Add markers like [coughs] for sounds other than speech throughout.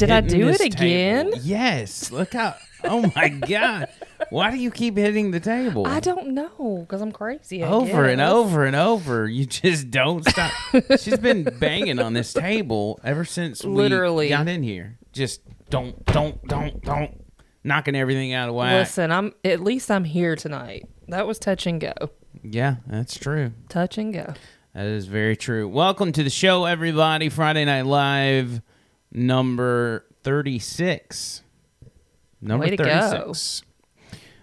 Did I do it again? table- yes. Look how. Oh my [laughs] god. Why do you keep hitting the table? I don't know because I'm crazy. I over and over and over. You just don't stop. She's been [laughs] banging on this table ever since we Literally. got in here. Just don't, don't, don't, don't, knocking everything out of whack. Listen, I'm at least I'm here tonight. That was touch and go. Yeah, that's true. Touch and go. That is very true. Welcome to the show, everybody. Friday Night Live, number 36. Number Way to go. 36.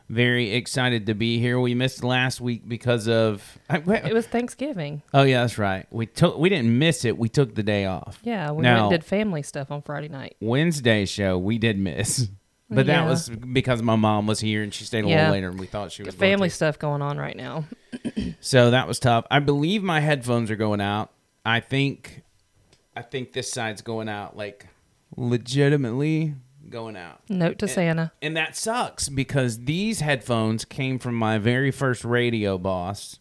Very excited to be here. We missed last week because of. [laughs] I, wait, It was Thanksgiving. oh yeah, that's right. We took. We didn't miss it. We took the day off. Yeah, we Now- did family stuff on Friday night. Wednesday show we did miss, [laughs] but that was because my mom was here and she stayed a Yeah. little later, and we thought she was Family stuff going on right now. So that was tough. I believe my headphones are going out. I think I think this side's going out like legitimately going out. Note to Santa. And that sucks because these headphones came from my very first radio boss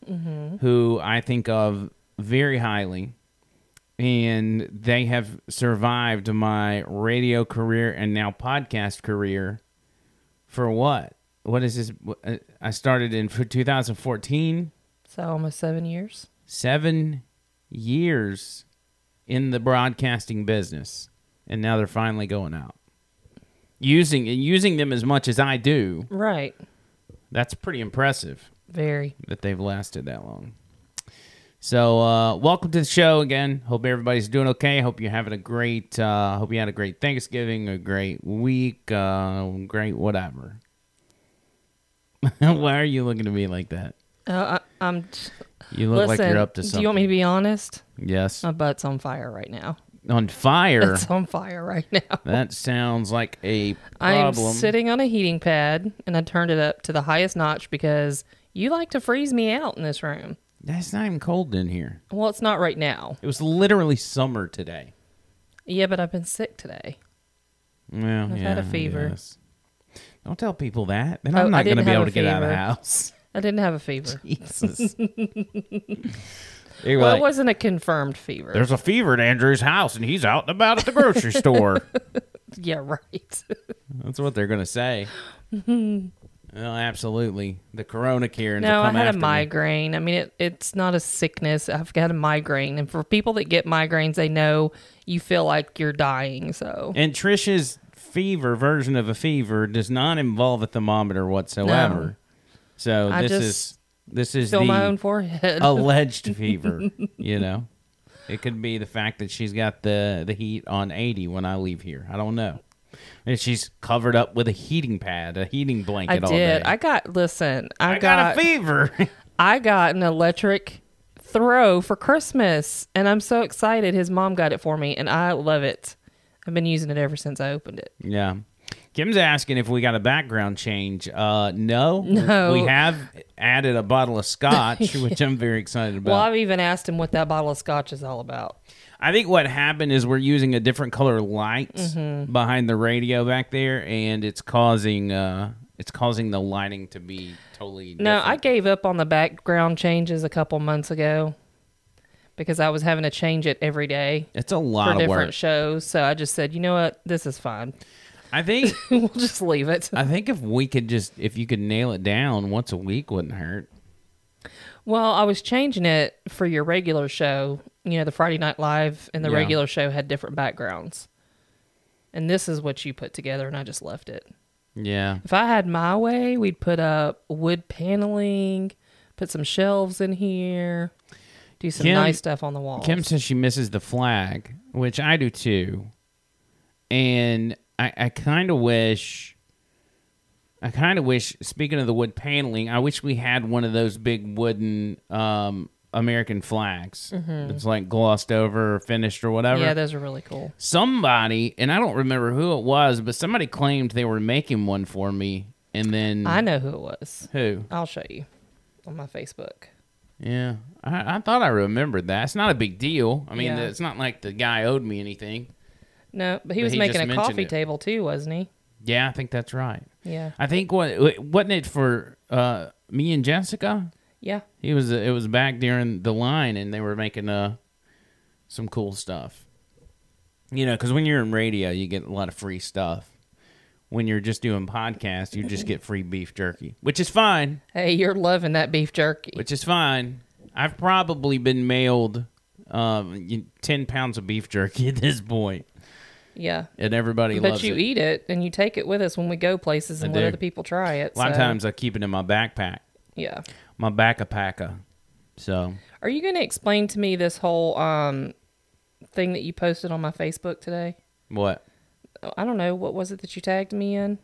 who I think of very highly and they have survived my radio career and now podcast career for what? What is this? uh, I started in 2014 So almost seven years. seven years in the broadcasting business, and now they're finally going out. Using using them as much as I do, Right. that's pretty impressive Very. that they've lasted that long. So, uh, welcome to the show again. Hope everybody's doing okay. Hope you're having a great. Uh, hope you had a great Thanksgiving, a great week, uh, great whatever. [laughs] Why are you looking at me like that? Uh, Um, I'm. You look listen. like you're up to something. Do you want me to be honest? Yes. My butt's on fire right now. on fire. [laughs] It's on fire right now. That sounds like a I'm sitting on a heating pad and I turned it up to the highest notch because you like to freeze me out in this room. It's not even cold in here. Well, it's not right now. It was literally summer today. Yeah, but I've been sick today. Well, I've yeah, had a fever. Don't tell people that. Then Oh, I'm not going to be able to get out of the house. I didn't have a fever. [laughs] Jesus. You're Well, it wasn't a confirmed fever. There's a fever at Andrew's house, and he's out and about at the grocery store. [laughs] Yeah, right. That's what they're going to say. [laughs] well, absolutely. The Corona Karen. no, I had a after me. migraine. I mean, it, it's not a sickness. I've got a migraine. And for people that get migraines, they know you feel like you're dying. So, And Trisha's fever version of a fever does not involve a thermometer whatsoever. So I this is this is feel the my own forehead. [laughs] alleged fever. You know, it could be the fact that she's got the the heat on eighty when I leave here. I don't know. And she's covered up with a heating pad, a heating I blanket all did. day. I got, listen, I, I got, a fever. [laughs] I got an electric throw for Christmas, and I'm so excited. His mom got it for me, and I love it. I've been using it ever since I opened it. yeah. Kim's asking if we got a background change. Uh, no, No. We have added a bottle of scotch, [laughs] [laughs] which I'm very excited about. Well, I've even asked him what that bottle of scotch is all about. I think what happened is we're using a different color lights Mm-hmm. behind the radio back there, and it's causing uh, it's causing the lighting to be totally. No, I gave up on the background changes a couple months ago because I was having to change it every day It's a lot of different work. shows. So I just said, you know what, this is fine. I think [laughs] we'll just leave it. I think if we could just if you could nail it down once a week wouldn't hurt. Well, I was changing it for your regular show. You know, the Friday Night Live and the Yeah. regular show had different backgrounds. And this is what you put together, and I just left it. Yeah. If I had my way, we'd put up wood paneling, put some shelves in here, do some Kim- nice stuff on the walls. Kim says she misses the flag, which I do too. And I, I kind of wish, I kind of wish, speaking of the wood paneling, I wish we had one of those big wooden um, American flags. It's like glossed over or finished or whatever. Mm-hmm. yeah, those are really cool. somebody, and I don't remember who it was, but somebody claimed they were making one for me. And then I know who it was. who? I'll show you on my Facebook. Yeah, I, I thought I remembered that. It's not a big deal. I mean, Yeah. it's not like the guy owed me anything. No, but he But was he making a coffee it. table too, wasn't he? Yeah, I think that's right. Yeah. I think what wasn't it for uh, me and Jessica? Yeah. He was it was back during the line, and they were making uh some cool stuff. You know, because when you're in radio, you get a lot of free stuff. When you're just doing podcasts, you just get free beef jerky, which is fine. Hey, you're loving that beef jerky. Which is fine. I've probably been mailed um, ten pounds of beef jerky at this point, yeah. and everybody But loves you it. eat it and you take it with us when we go places and I let do. other people try it. a lot of so, times I keep it in my backpack, Yeah. my backpacker. So Are you going to explain to me this whole um thing that you posted on my Facebook today? what? I don't know. What was it that you tagged me in?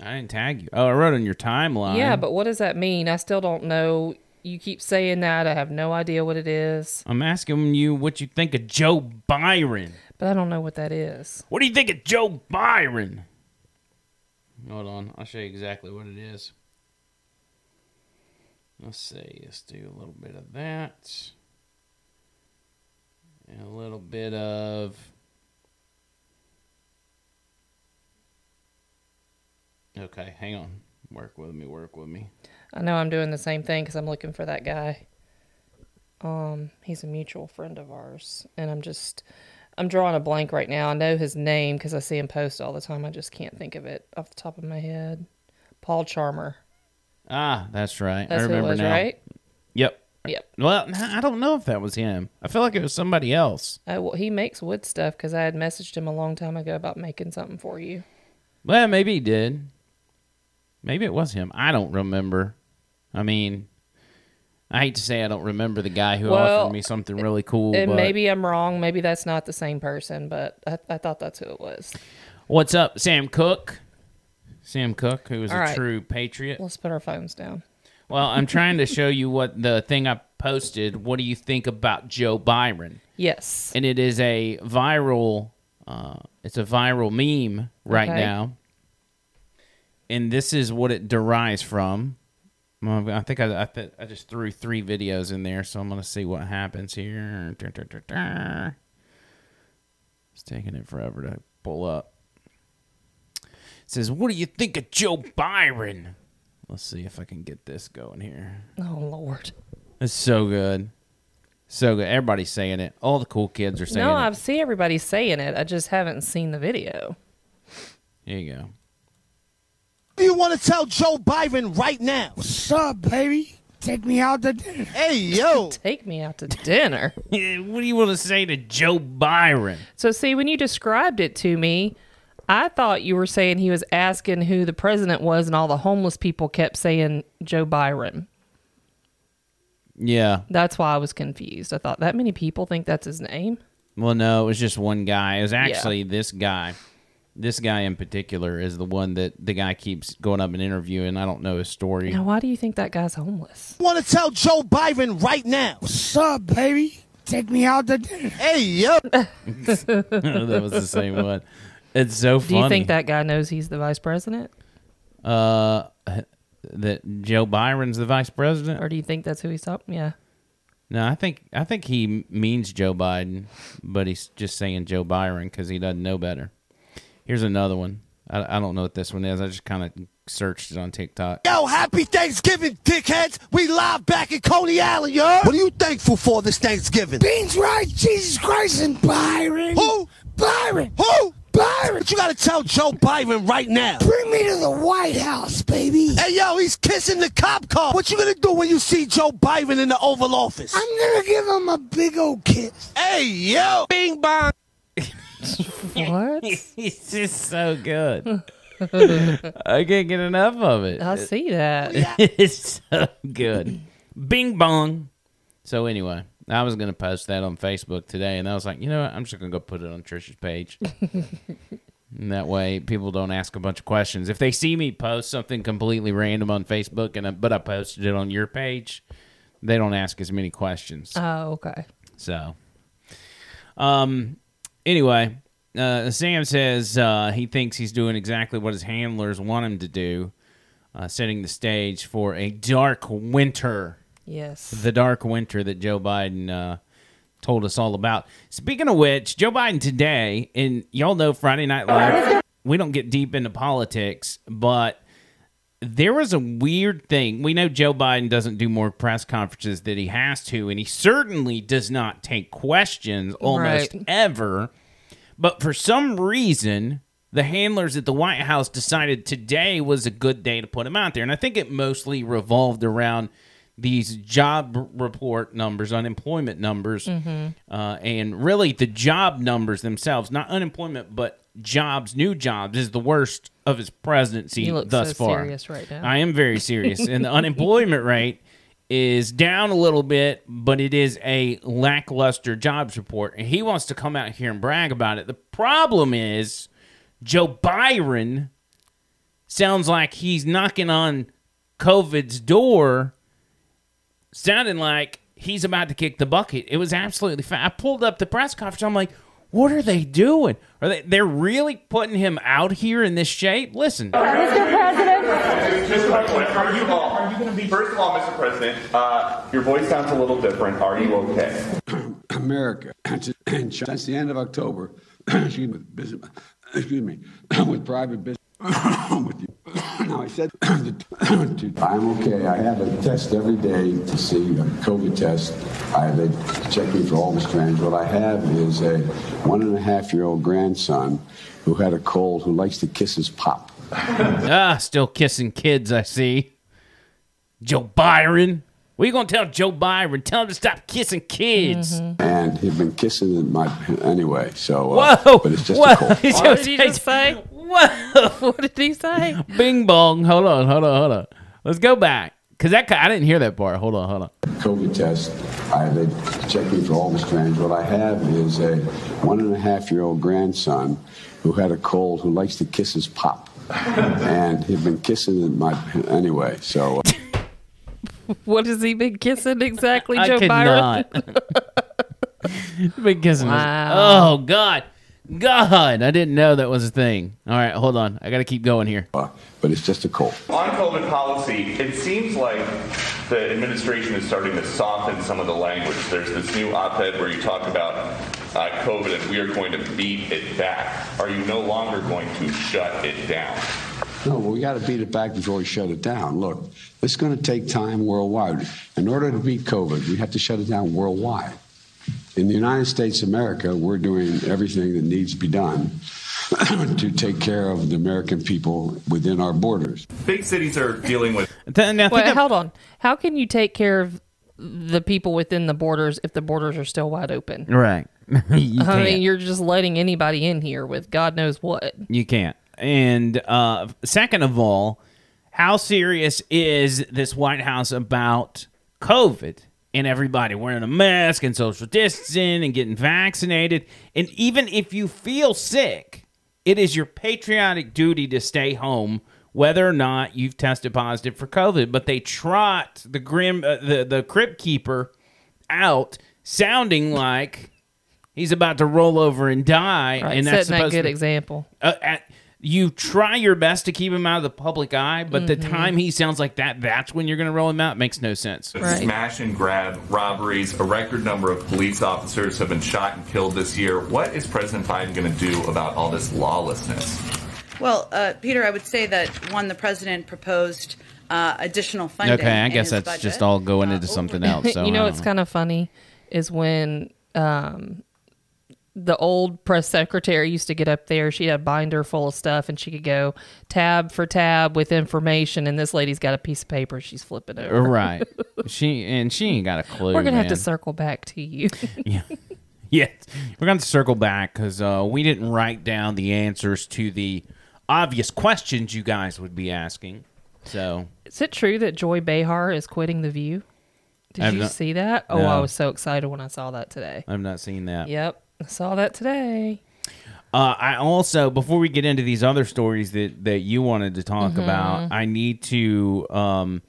I didn't tag you. Oh, I wrote on your timeline. Yeah, but what does that mean? I still don't know. You keep saying that. I have no idea what it is, I'm asking you what you think of Joe Byron. But I don't know what that is. What do you think of Joe Byron? Hold on, I'll show you exactly what it is. Let's see, let's do a little bit of that. And a little bit of. Okay, hang on. Work with me, work with me. I know I'm doing the same thing because I'm looking for that guy. Um, he's a mutual friend of ours, and I'm just, I'm drawing a blank right now. I know his name because I see him post all the time. I just can't think of it off the top of my head. Paul Charmer. Ah, that's right. That's I who it remember was, now. right? Yep. Yep. Well, I don't know if that was him. I feel like it was somebody else. Uh, well, he makes wood stuff because I had messaged him a long time ago about making something for you. Well, maybe he did. Maybe it was him. I don't remember. I mean, I hate to say I don't remember the guy who Well, offered me something really cool. and maybe I'm wrong. Maybe that's not the same person, but I, I thought that's who it was. what's up, Sam Cook? Sam Cook, who is All a right. true patriot. Let's put our phones down. Well, I'm trying to [laughs] show you what the thing I posted. What do you think about Joe Byron? Yes. and it is a viral uh, it's a viral meme right Okay. now and this is what it derives from Well, i think I, I, th- I just threw three videos in there so i'm going to see what happens here it's taking it forever to pull up it says what do you think of joe byron let's see if i can get this going here Oh Lord. it's so good so good everybody's saying it all the cool kids are saying it. No, it I've seen everybody saying it. I just haven't seen the video. Here you go. Do you want to tell Joe Byron right now? What's up, baby? Take me out to dinner. Hey, yo. [laughs] Take me out to dinner. [laughs] what do you want to say to Joe Byron? So, see, when you described it to me, I thought you were saying he was asking who the president was, and all the homeless people kept saying Joe Byron. Yeah. That's why I was confused. I thought that many people think that's his name. Well, no, it was just one guy. It was actually this guy. This guy in particular is the one that the guy keeps going up and interviewing. I don't know his story. Now, why do you think that guy's homeless? want to tell Joe Byron right now? What's up, baby? Take me out to dinner. Hey, yo. [laughs] [laughs] that was the same one. It's so funny. Do you think that guy knows he's the vice president? uh that Joe Byron's the vice president? Or do you think that's who he's talking? Yeah. No, I think I think he means Joe Biden, but he's just saying Joe Byron because he doesn't know better. Here's another one. I, I don't know what this one is. I just kind of searched it on TikTok. Yo, happy Thanksgiving, dickheads. We live back in Coney Island, yo. What are you thankful for this Thanksgiving? Beans right, Jesus Christ, and Byron. Who? Byron. Who? Byron. But you got to tell Joe Byron right now. Bring me to the White House, baby. Hey, yo, he's kissing the cop car. What you gonna do when you see Joe Byron in the Oval Office? I'm gonna give him a big old kiss. Hey, yo. Bing bong. [laughs] What? [laughs] He's just so good. [laughs] I can't get enough of it. I see that. it's so good. Bing bong. So anyway, I was gonna post that on Facebook today, and I was like, you know what? I'm just gonna go put it on Trisha's page. and that way, people don't ask a bunch of questions. If they see me post something completely random on Facebook, and I, but I posted it on your page, they don't ask as many questions. Oh, okay. So, um, anyway, uh, Sam says uh, he thinks he's doing exactly what his handlers want him to do, uh, setting the stage for a dark winter. Yes. The dark winter that Joe Biden uh, told us all about. Speaking of which, Joe Biden today, and y'all know Friday Night Live, we don't get deep into politics, but there was a weird thing. We know Joe Biden doesn't do more press conferences than he has to, and he certainly does not take questions almost Right. ever. But for some reason, the handlers at the White House decided today was a good day to put him out there. And I think it mostly revolved around these job report numbers, unemployment numbers, Mm-hmm. uh, and really the job numbers themselves, not unemployment, but jobs, new jobs, is the worst of his presidency thus so far. right. I am very serious. and the [laughs] unemployment rate is down a little bit, but it is a lackluster jobs report. And he wants to come out here and brag about it. The problem is Joe Byron sounds like he's knocking on COVID's door, sounding like he's about to kick the bucket. It was absolutely fa- I pulled up the press conference. I'm like, what are they doing? Are they they're really putting him out here in this shape? Listen. Mr. President, Just a question. Are you, all are you going to be? First of all, Mr. President, uh, your voice sounds a little different. Are you okay? [clears throat] America [clears throat] That's the end of October, [clears throat] excuse me, with business, excuse me, with private business. With you. Now I said, [coughs] to- [coughs] I'm okay. I have a test every day to see a COVID test. I have a checking for all the strands. What I have is a one and a half year old grandson who had a cold who likes to kiss his pop. [laughs] Ah, still kissing kids, I see. Joe Byron. What are you going to tell Joe Byron? Tell him to stop kissing kids. And he's been kissing my anyway. So, uh, Whoa. but it's just Whoa. a cold. [laughs] What did he just [laughs] say? Whoa. [laughs] What did he say? [laughs] Bing bong. Hold on, hold on, hold on. Let's go back. Because that I didn't hear that part. Hold on, hold on. COVID test. I have a checking for all the strands. What I have is a one and a half year old grandson who had a cold who likes to kiss his pop. and he'd been kissing my anyway. So, uh, [laughs] What has he been kissing exactly, I Joe could Byron? not. Been kissing his- Wow. Oh, God. God, I didn't know that was a thing. All right, hold on. I got to keep going here. uh, but it's just a cold. On COVID policy, it seems like the administration is starting to soften some of the language. There's this new op-ed where you talk about uh, COVID and we are going to beat it back. Are you no longer going to shut it down? No, well, we got to beat it back before we shut it down. Look, this is going to take time worldwide. In order to beat COVID, we have to shut it down worldwide. In the United States of America, we're doing everything that needs to be done [coughs] to take care of the American people within our borders. Big cities are dealing with now, Wait, hold on. How can you take care of the people within the borders if the borders are still wide open? Right. [laughs] I can't. mean, you're just letting anybody in here with God knows what. You can't. And uh, second of all, how serious is this White House about COVID and everybody wearing a mask and social distancing and getting vaccinated? And even if you feel sick, it is your patriotic duty to stay home, whether or not you've tested positive for COVID. But they trot the grim, uh, the the crypt keeper out, sounding like. He's about to roll over and die, Right, and that's setting that good to, example. uh, at, you try your best to keep him out of the public eye, but the time he sounds like that, that's when you're going to roll him out. Makes no sense. Right. smash and grab robberies. A record number of police officers have been shot and killed this year. What is President Biden going to do about all this lawlessness? well, uh, Peter, I would say that one, the president proposed uh, additional funding. Okay, I in guess his that's budget. just all going Uh, into over- something else. [laughs] So you know I what's kind of funny is when um, the old press secretary used to get up there. She had a binder full of stuff, and she could go tab for tab with information. And this lady's got a piece of paper she's flipping over. right. [laughs] She and she ain't got a clue. We're gonna have to circle back to you. [laughs] Yeah, we're going to circle back because uh, we didn't write down the answers to the obvious questions you guys would be asking. So is it true that Joy Behar is quitting the View? Did I've you not- see that? Oh, No. I was so excited when I saw that today. I've not seen that. Yep, I saw that today. Uh, I also, before we get into these other stories that, that you wanted to talk Mm-hmm. about, I need to um,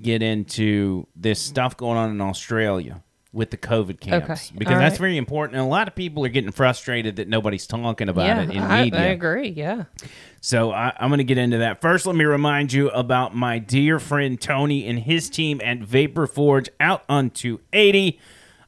get into this stuff going on in Australia with the COVID camps Okay, because all that's right. very important. And a lot of people are getting frustrated that nobody's talking about yeah, it in I, media. I agree. Yeah. So I, I'm going to get into that. First, let me remind you about my dear friend Tony and his team at Vapor Forge out on 280.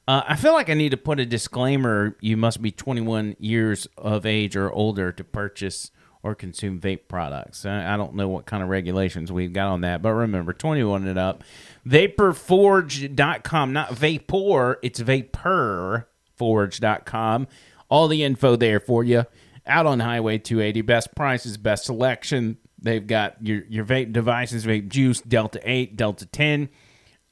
Uh, I feel like I need to put a disclaimer. You must be 21 years of age or older to purchase or consume vape products. I, I don't know what kind of regulations we've got on that, but remember, 21 and up. Vaporforge.com, not vapor, it's vaporforge.com. All the info there for you. Out on Highway 280, best prices, best selection. They've got your, your vape devices, vape juice, Delta 8, Delta 10,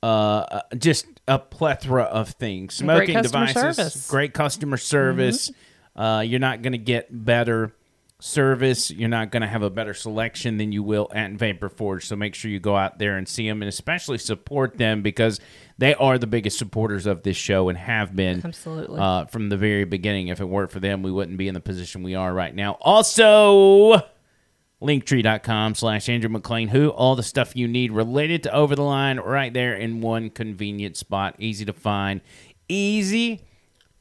uh, just a plethora of things. Great Smoking customer devices, service. great customer service. Uh, you're not going to get better service. You're not going to have a better selection than you will at Vapor Forge. So make sure you go out there and see them and especially support them because they are the biggest supporters of this show and have been Absolutely. uh, from the very beginning. If it weren't for them, we wouldn't be in the position we are right now. Also, linktree.com slash Andrew McLean, who all the stuff you need related to Over the Line right there in one convenient spot. Easy to find. Easy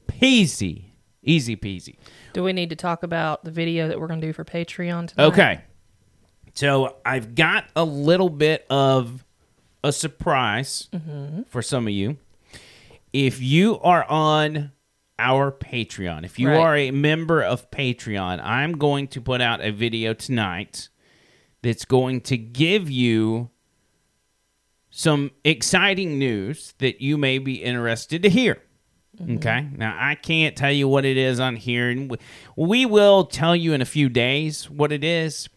peasy. Easy peasy. Do we need to talk about the video that we're going to do for Patreon tonight? Okay. So I've got a little bit of a surprise mm-hmm. for some of you. If you are on our Patreon, if you Right. are a member of Patreon, I'm going to put out a video tonight that's going to give you some exciting news that you may be interested to hear. Mm-hmm. Okay. Now I can't tell you what it is on here, and we, we will tell you in a few days what it is,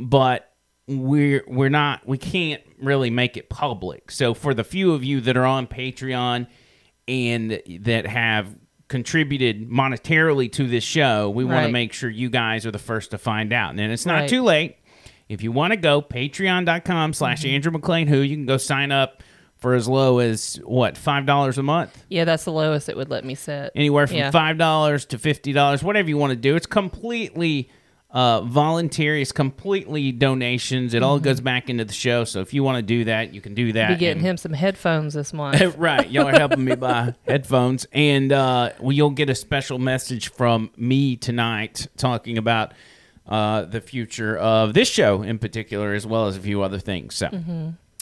but we're we're not we can't really make it public. So for the few of you that are on Patreon and that have contributed monetarily to this show, we want to make sure you guys are the first to find out. And it's not Right. too late. If you want to go, patreon.com slash Mm-hmm. Andrew McLean, who you can go sign up for as low as what, five dollars a month? Yeah, that's the lowest it would let me set. Anywhere from Yeah. five dollars to fifty dollars, whatever you want to do. It's completely uh, voluntary. It's completely donations. It all goes back into the show. So if you want to do that, you can do that. Mm-hmm. Be getting And- him some headphones this month. [laughs] right. Y'all are helping me [laughs] buy headphones. And uh, well, you'll get a special message from me tonight talking about uh, the future of this show in particular, as well as a few other things. So.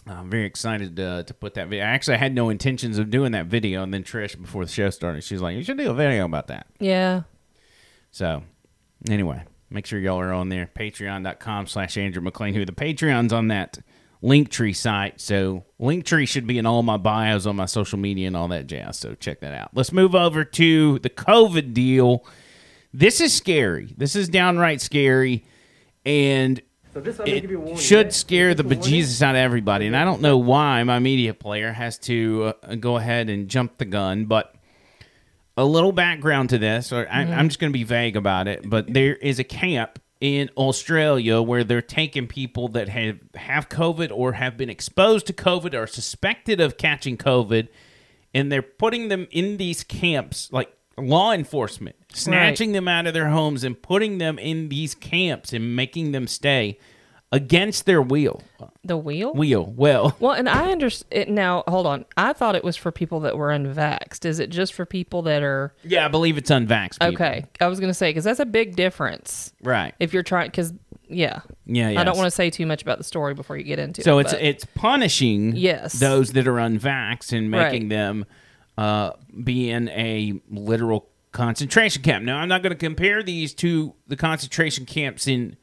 I'm very excited to, to put that video. I actually had no intentions of doing that video, and then Trish, before the show started, she's like, "You should do a video about that." yeah. So, anyway, make sure y'all are on there. Patreon.com slash Andrew McLean, who the Patreon's on that Linktree site. So, Linktree should be in all my bios on my social media and all that jazz. So, check that out. Let's move over to the COVID deal. This is scary. This is downright scary. And So this I'm gonna give you a it warning. should scare the Just a warning. bejesus out of everybody. And I don't know why my media player has to uh, go ahead and jump the gun, but a little background to this, or I, mm-hmm. I'm just going to be vague about it, but there is a camp in Australia where they're taking people that have have COVID or have been exposed to COVID or suspected of catching COVID, and they're putting them in these camps like law enforcement, snatching them out of their homes and putting them in these camps and making them stay against their will. The wheel? Wheel. Well, [laughs] Well, and I understand. Now, hold on. I thought it was for people that were unvaxxed. Is it just for people that are. yeah, I believe it's unvaxxed. people. Okay. I was going to say, because that's a big difference. Right. If you're trying, because, yeah. Yeah, I don't want to say too much about the story before you get into So it. So it's it's punishing Yes. those that are unvaxxed and making Right. them uh, be in a literal concentration camp. Now, I'm not going to compare these to the concentration camps in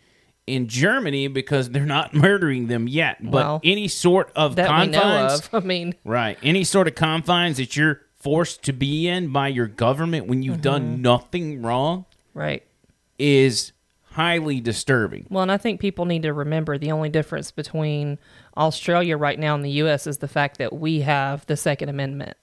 in Germany because they're not [laughs] murdering them yet. But Well, any sort of that we know confines, of. [laughs] I mean, right? Any sort of confines that you're forced to be in by your government when you've Mm-hmm. done nothing wrong right. is highly disturbing. Well, and I think people need to remember the only difference between Australia right now and the U.S. is the fact that we have the Second Amendment.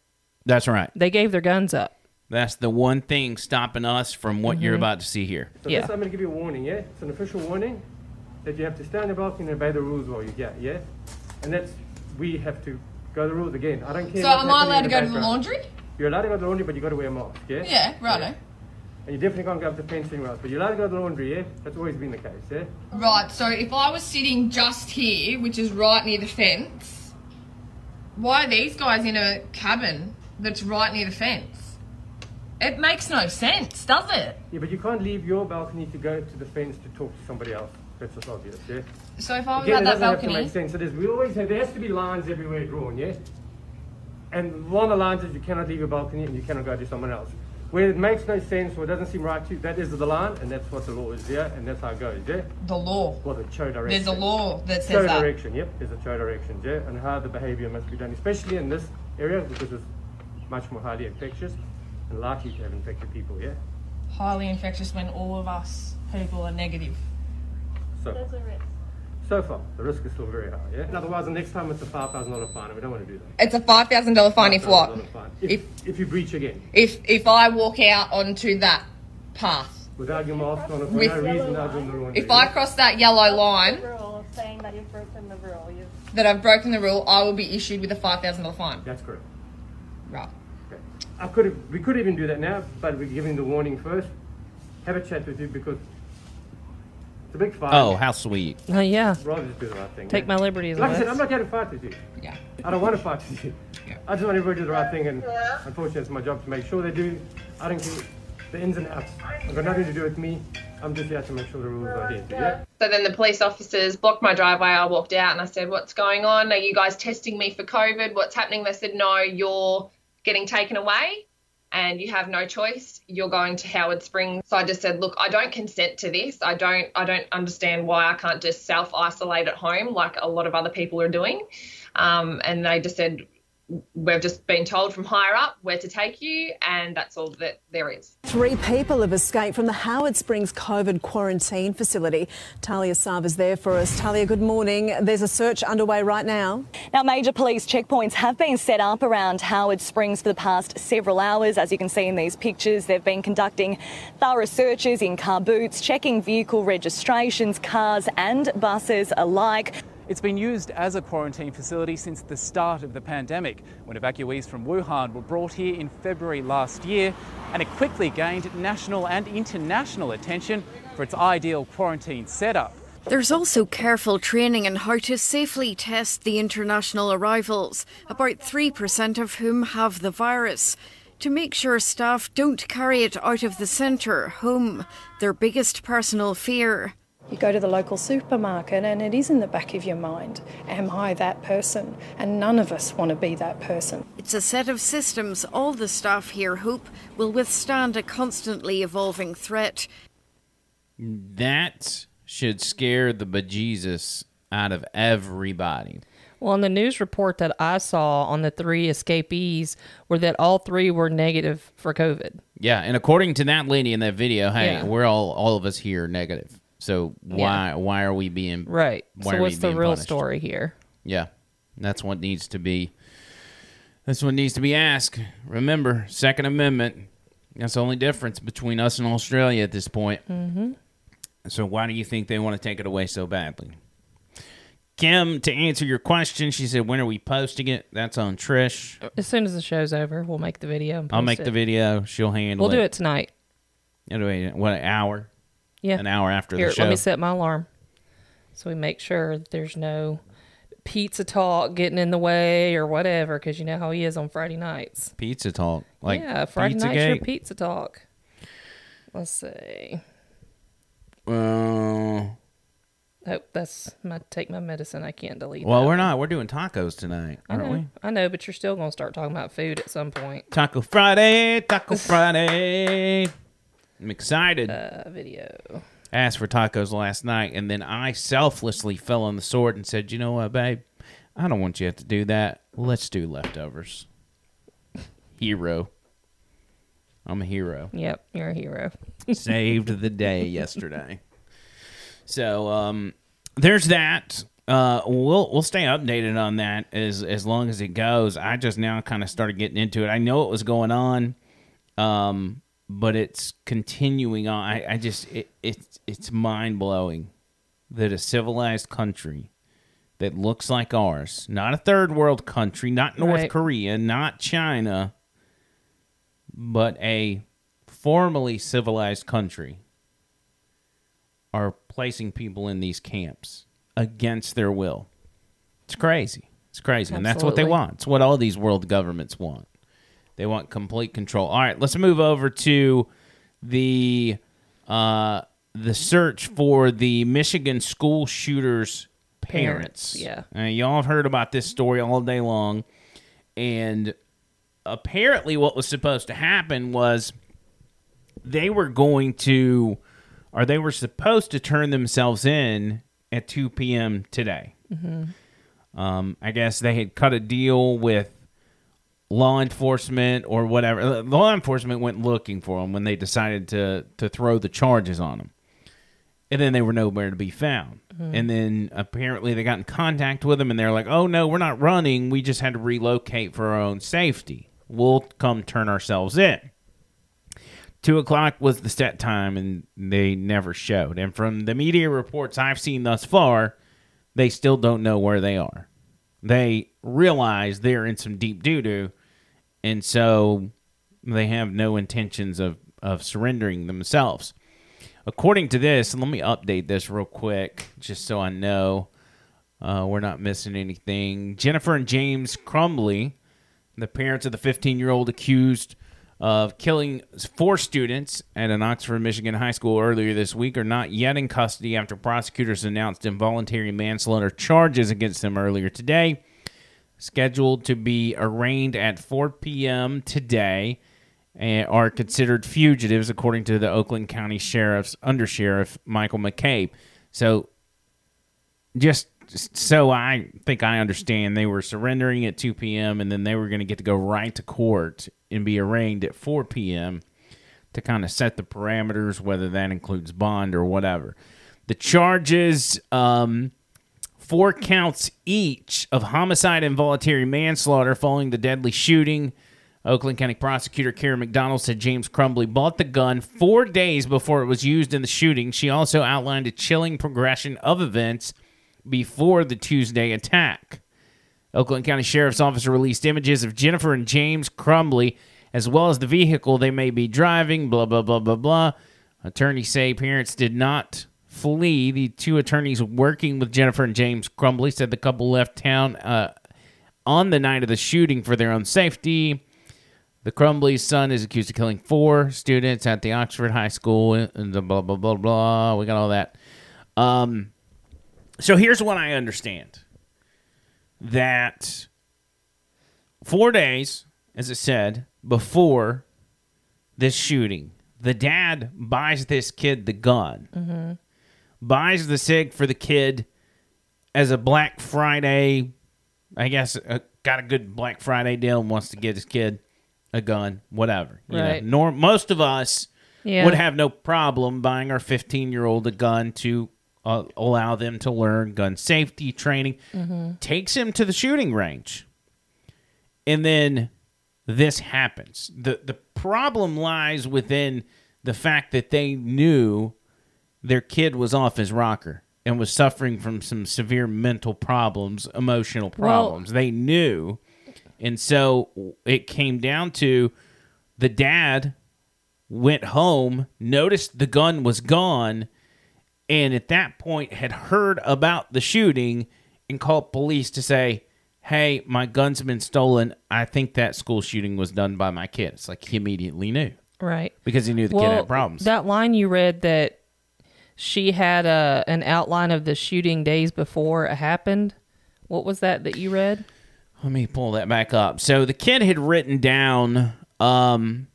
That's right. They gave their guns up. That's the one thing stopping us from what Mm-hmm. you're about to see here. So Yeah. this I'm gonna give you a warning, yeah? It's an official warning that you have to stand about and obey the rules while you get, yeah? And that's we have to go the rules again. I don't care. So am I allowed to go to the laundry? You're allowed to go to the laundry, but you got to wear a mask, yeah? Yeah, righto. And you definitely can't go up the fence anywhere else. But you're allowed to go to the laundry, yeah? That's always been the case, yeah? Right, so if I was sitting just here, which is right near the fence, why are these guys in a cabin that's right near the fence? It makes no sense, does it? Yeah, but you can't leave your balcony to go to the fence to talk to somebody else. That's just obvious, yeah? So if I was Again, at it that doesn't have to make sense. So there's, we always have, there has to be lines everywhere drawn, yeah? And one of the lines is you cannot leave your balcony and you cannot go to someone else. Where it makes no sense or it doesn't seem right to you, that is the line, and that's what the law is, yeah? And that's how it goes, yeah? The law. Well, the show direction. There's a law that says that. direction, yep. There's a show direction, yeah? And how the behavior must be done, especially in this area because it's much more highly infectious and likely to have infected people, yeah? Highly infectious when all of us people are negative. So, so far, the risk is still very high, yeah? And otherwise, the next time it's a $5,000 fine, and we don't want to do that. It's a five thousand dollar fine if what? $5,000 fine. If, If- if you breach again, If if I walk out onto that path, without your mask on, or for With- no reason other than the laundry. if I cross that yellow line rule saying that you've broken the rule. You've that I've broken the rule, I will be issued with a five thousand dollar fine. That's correct. Right. Okay. I could have, we could even do that now, but we're giving the warning first. Have a chat with you because it's a big fight. Oh, how sweet. Oh yeah. Rather just do the right thing. Take yeah? my liberties. Like I said. I'm not going to fight with you. Yeah. I don't want to fight with you. Yeah. I just want everybody to do the right thing, and unfortunately, it's my job to make sure they do. I don't care the ins and outs. I've got nothing to do with me. I'm just here to make sure the rules are adhered to. Yeah. So then the police officers blocked my driveway. I walked out and I said, What's going on? Are you guys testing me for COVID? What's happening? They said, No, you're getting taken away and you have no choice. You're going to Howard Springs. So I just said, Look, I don't consent to this. I don't I don't understand why I can't just self isolate at home like a lot of other people are doing. Um, and they just said, We've just been told from higher up where to take you, and that's all that there is. Three people have escaped from the Howard Springs COVID quarantine facility. Talia Sav is there for us. Talia, good morning. There's a search underway right now. Now, major police checkpoints have been set up around Howard Springs for the past several hours. As you can see in these pictures, they've been conducting thorough searches in car boots, checking vehicle registrations, cars and buses alike. It's been used as a quarantine facility since the start of the pandemic, when evacuees from Wuhan were brought here in February last year, and it quickly gained national and international attention for its ideal quarantine setup. There's also careful training in how to safely test the international arrivals, about 3% of whom have the virus, to make sure staff don't carry it out of the centre, home, their biggest personal fear. You go to the local supermarket and it is in the back of your mind Am I that person? And none of us want to be that person. It's a set of systems all the staff here hope will withstand a constantly evolving threat. That should scare the bejesus out of everybody. Well, in the news report that I saw on the three escapees were that all three were negative for COVID. Yeah, and according to that lady in that video, hey, Yeah. we're all all of us here negative. So why why are we being Right. So what's the real punished? story here? Yeah, that's what needs to be. That's what needs to be asked. Remember, Second Amendment. That's the only difference between us and Australia at this point. Mm-hmm. So why do you think they want to take it away so badly? Kim, to answer your question, she said, "When are we posting it?" That's on Trish. As soon as the show's over, we'll make the video. And I'll make it. the video. She'll handle it. We'll it. do it tonight. Anyway, what an hour? Yeah, an hour after Here, the show. Here, let me set my alarm, so we make sure that there's no pizza talk getting in the way or whatever. Because you know how he is on Friday nights. Pizza talk, like yeah, Friday Pizza night's your pizza talk. Let's see. Uh, Oh, that's my take my medicine. I can't delete. well, that we're one. not. We're doing tacos tonight, I aren't know, we? I know, but you're still gonna start talking about food at some point. Taco Friday, Taco Friday. I'm excited. Uh, video. Asked for tacos last night, and then I selflessly fell on the sword and said, "You know what, babe? I don't want you to have to do that. Let's do leftovers." Hero. I'm a hero. Yep, you're a hero. [laughs] Saved the day yesterday. So um, there's that. Uh, we'll we'll stay updated on that as as long as it goes. I just now kind of started getting into it. I know it was going on, um, but it's continuing on. I, I just it, it's it's mind blowing that a civilized country that looks like ours, not a third world country, not North Right. Korea, not China, but a formerly civilized country are placing people in these camps against their will. It's crazy. It's crazy. And that's what they want. It's what all these world governments want. They want complete control. All right, let's move over to the uh the search for the Michigan school shooters parents. Parents, yeah. Uh, y'all have heard about this story all day long and apparently what was supposed to happen was they were going to, or they were supposed to turn themselves in at 2 p.m. today. Mhm. Um, I guess they had cut a deal with law enforcement or whatever. Uh, Law enforcement went looking for them when they decided to to throw the charges on them, and then they were nowhere to be found. Mhm. And then apparently they got in contact with them, and they're like, "Oh no, we're not running. We just had to relocate for our own safety. We'll come turn ourselves in." Two o'clock was the set time, and they never showed. And from the media reports I've seen thus far, they still don't know where they are. They realize they're in some deep doo doo, and so they have no intentions of, of surrendering themselves. According to this, let me update this real quick just so I know uh, we're not missing anything. Jennifer and James Crumbley, the parents of the 15 year old accused of killing four students at an Oxford, Michigan high school earlier this week, are not yet in custody after prosecutors announced involuntary manslaughter charges against them earlier today. Scheduled to be arraigned at 4 p.m. today are considered fugitives, according to the Oakland County Sheriff's Undersheriff Michael McCabe. So, just so I think I understand, they were surrendering at 2 p.m. and then they were going to get to go right to court and be arraigned at 4 p.m. to kind of set the parameters, whether that includes bond or whatever. The charges, um, four counts each of homicide and voluntary manslaughter following the deadly shooting. Oakland County prosecutor Karen McDonald said James Crumbley bought the gun four days before it was used in the shooting. She also outlined a chilling progression of events before the Tuesday attack. Oakland County Sheriff's Office released images of Jennifer and James Crumbley, as well as the vehicle they may be driving, blah, blah, blah, blah, blah. Attorneys say parents did not flee. The two attorneys working with Jennifer and James Crumbley said the couple left town uh, on the night of the shooting for their own safety. The Crumbley's son is accused of killing four students at the Oxford High School, and the blah, blah, blah, blah. We got all that. Um, so here's what I understand that four days, as it said, before this shooting, the dad buys this kid the gun, Mm-hmm. Buys the SIG for the kid as a Black Friday, I guess, uh, got a good Black Friday deal and wants to get his kid a gun, whatever. You know, Right. nor- most of us Yeah. would have no problem buying our 15 year old a gun to uh, allow them to learn gun safety training. Mhm. Takes him to the shooting range. And then this happens. The the problem lies within the fact that they knew their kid was off his rocker and was suffering from some severe mental problems, emotional Well- problems. they knew. And so it came down to the dad went home, noticed the gun was gone, and at that point had heard about the shooting and called police to say, Hey, my gun's been stolen. I think that school shooting was done by my kid. It's like he immediately knew. Right. Because he knew the kid had problems. That line you read that she had a an outline of the shooting days before it happened. What was that that you read? Let me pull that back up. So the kid had written down um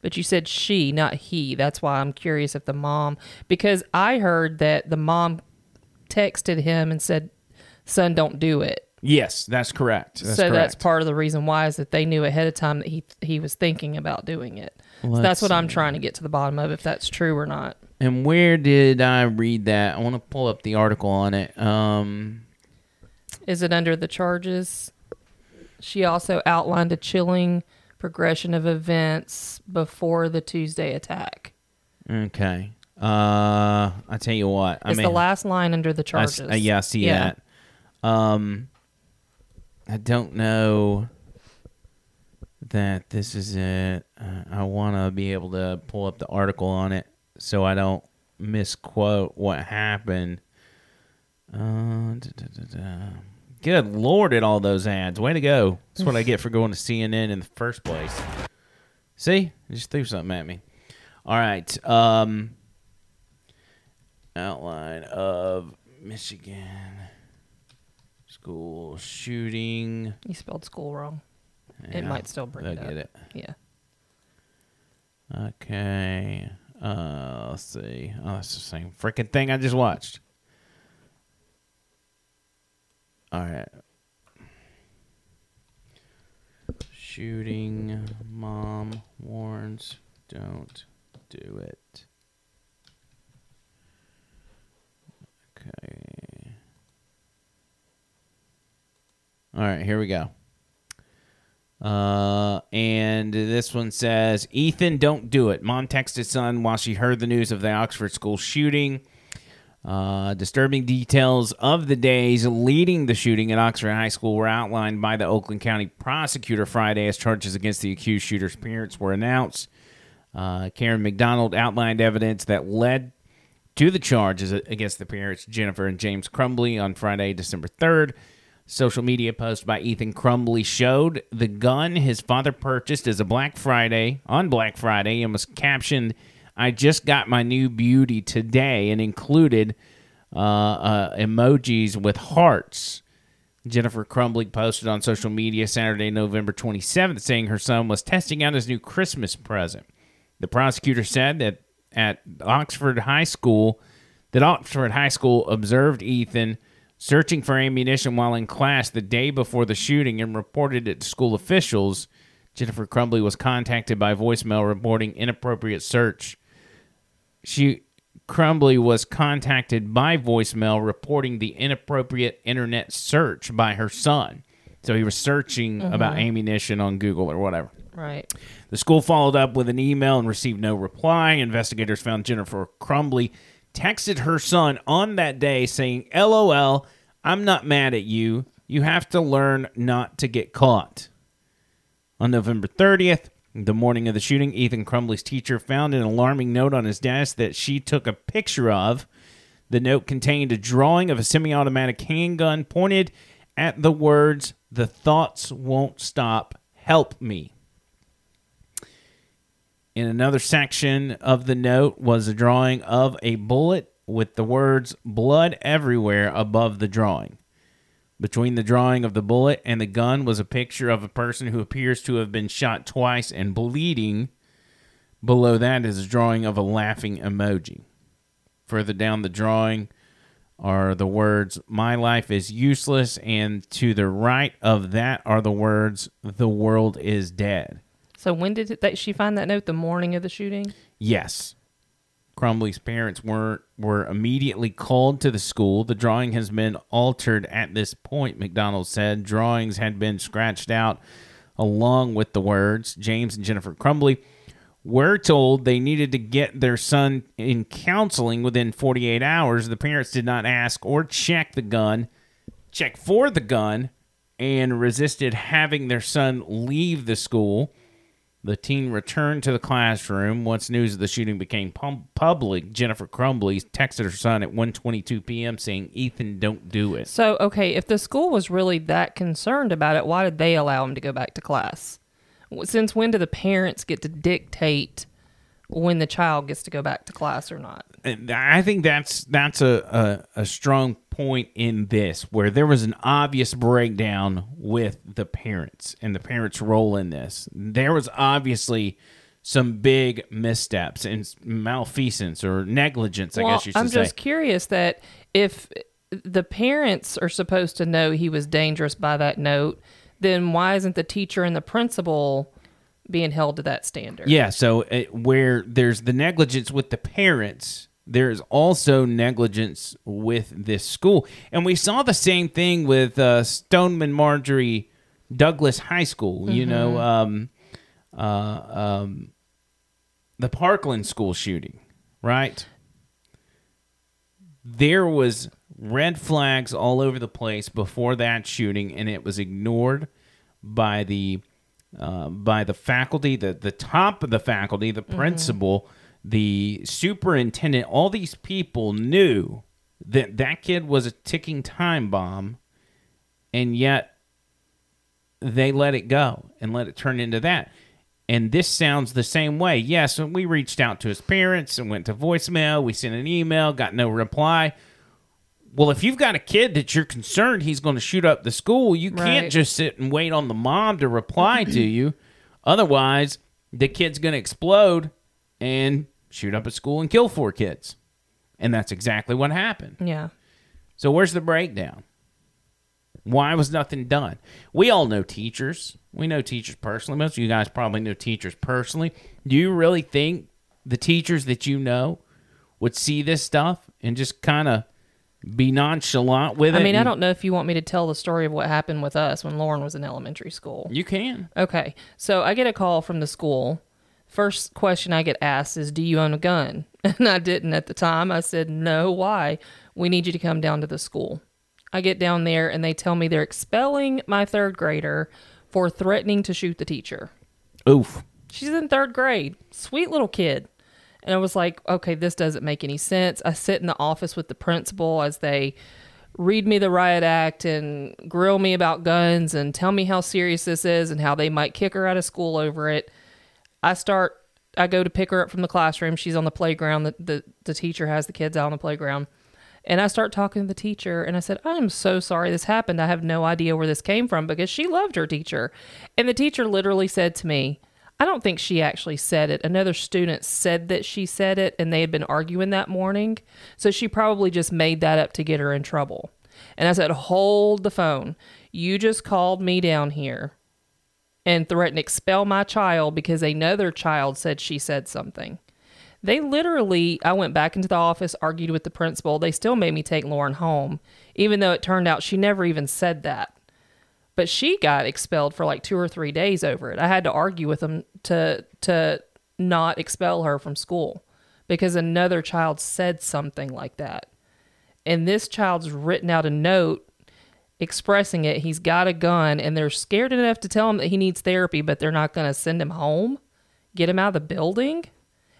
But you said she, not he. That's why I'm curious if the mom because I heard that the mom texted him and said, "Son, don't do it." Yes, that's correct. That's so that's part of the reason why is that they knew ahead of time that he he was thinking about doing it. So that's what I'm trying to get to the bottom of if that's true or not. And where did I read that? I want to pull up the article on it. Um Is it under the charges? She also outlined a chilling progression of events before the Tuesday attack. okay. Uh I tell you what. I It's mean the last line under the I s- charges. uh, yeah, I see that. Um, I don't know that this is it. Uh, I want to be able to pull up the article on it so I don't misquote what happened. Uh, da, da, da. Good lord at all those ads. Way to go. That's what I get for going to CNN in the first place. See? Just threw something at me. All right. Um, outline of Michigan school shooting. You spelled school wrong. Yeah, it might still bring it up. get it. Yeah. Okay. Uh, let's see. Oh, that's the same freaking thing I just watched. All right. Shooting. Mom warns. Don't do it. Okay. All right, here we go. Uh, and this one says, Ethan, don't do it. Mom texted son while she heard the news of the Oxford school shooting. Uh, disturbing details of the days leading the shooting at Oxford High School were outlined by the Oakland County prosecutor Friday as charges against the accused shooter's parents were announced. Uh, Karen McDonald outlined evidence that led to the charges against the parents, Jennifer and James Crumbley, on Friday, December 3rd. Social media post by Ethan Crumbley showed the gun his father purchased as a Black Friday on Black Friday and was captioned, I just got my new beauty today, and included uh, uh, emojis with hearts. Jennifer Crumbley posted on social media Saturday, November 27th, saying her son was testing out his new Christmas present. The prosecutor said that at Oxford High School, that Oxford High School observed Ethan searching for ammunition while in class the day before the shooting and reported it to school officials. Jennifer Crumbley was contacted by voicemail reporting inappropriate search. She Crumbley was contacted by voicemail reporting the inappropriate internet search by her son. So he was searching Mhm. about ammunition on Google or whatever. Right. The school followed up with an email and received no reply. Investigators found Jennifer Crumbley texted her son on that day saying, LOL, I'm not mad at you. You have to learn not to get caught. On November 30th, the morning of the shooting, Ethan Crumbley's teacher found an alarming note on his desk that she took a picture of. The note contained a drawing of a semi automatic handgun pointed at the words, The thoughts won't stop, help me. In another section of the note was a drawing of a bullet with the words blood everywhere above the drawing. Between the drawing of the bullet and the gun was a picture of a person who appears to have been shot twice and bleeding. Below that is a drawing of a laughing emoji. Further down the drawing are the words, My life is useless, and to the right of that are the words, The world is dead. So when did that she find that note? The morning of the shooting. Yes. Crumbley's parents were were immediately called to the school. The drawing has been altered at this point, McDonald said. Drawings had been scratched out along with the words. James and Jennifer Crumbley were told they needed to get their son in counseling within 48 hours. The parents did not ask or check the gun, check for the gun, and resisted having their son leave the school. The teen returned to the classroom. Once news of the shooting became public, Jennifer Crumbley texted her son at 1:22 p.m. saying, "Ethan, don't do it." So okay, if the school was really that concerned about it, why did they allow him to go back to class? Since when do the parents get to dictate when the child gets to go back to class or not? And I think that's that's a, a a strong point in this, where there was an obvious breakdown with the parents and the parents' role in this. There was obviously some big missteps and malfeasance or negligence. I guess you should I'm say. just curious that if the parents are supposed to know he was dangerous by that note, then why isn't the teacher and the principal being held to that standard? Yeah, so uh, where there's the negligence with the parents, there's also negligence with this school. And we saw the same thing with uh, Stoneman Marjorie Douglas High School, you know, um, uh, um, the Parkland school shooting, right? There was red flags all over the place before that shooting, and it was ignored by the uh, by the faculty, the the top of the faculty, the principal, the superintendent. All these people knew that that kid was a ticking time bomb, and yet they let it go and let it turn into that. And this sounds the same way. Yes, when we reached out to his parents and went to voicemail, we sent an email, got no reply. Well, if you've got a kid that you're concerned he's going to shoot up the school, you can't just sit and wait on the mom to reply to you. Otherwise, the kid's going to explode and shoot up a school and kill four kids. And that's exactly what happened. Yeah. So where's the breakdown? Why was nothing done? We all know teachers. We know teachers personally. Most of you guys probably know teachers personally. Do you really think the teachers that you know would see this stuff and just kind of be nonchalant with it? I mean, I don't know if you want me to tell the story of what happened with us when Lauren was in elementary school. You can. Okay. So I get a call from the school. First question I get asked is, Do you own a gun? [laughs] And I didn't at the time. I said, No, why? We need you to come down to the school. I get down there and they tell me they're expelling my third grader for threatening to shoot the teacher. Oof. She's in third grade. Sweet little kid. And I was like, okay, this doesn't make any sense. I sit in the office with the principal as they read me the riot act and grill me about guns and tell me how serious this is and how they might kick her out of school over it. I start I go to pick her up from the classroom. She's on the playground. The, the the teacher has the kids out on the playground. And I start talking to the teacher and I said, I'm so sorry this happened. I have no idea where this came from because she loved her teacher. And the teacher literally said to me, I don't think she actually said it. Another student said that she said it and they had been arguing that morning. So she probably just made that up to get her in trouble. And I said, Hold the phone. You just called me down here and threatened to expel my child because another child said she said something. They literally, I went back into the office, argued with the principal. They still made me take Lauren home, even though it turned out she never even said that. But she got expelled for like two or three days over it. I had to argue with them to to not expel her from school because another child said something like that. And this child's written out a note expressing it. He's got a gun and they're scared enough to tell him that he needs therapy, but they're not going to send him home, get him out of the building.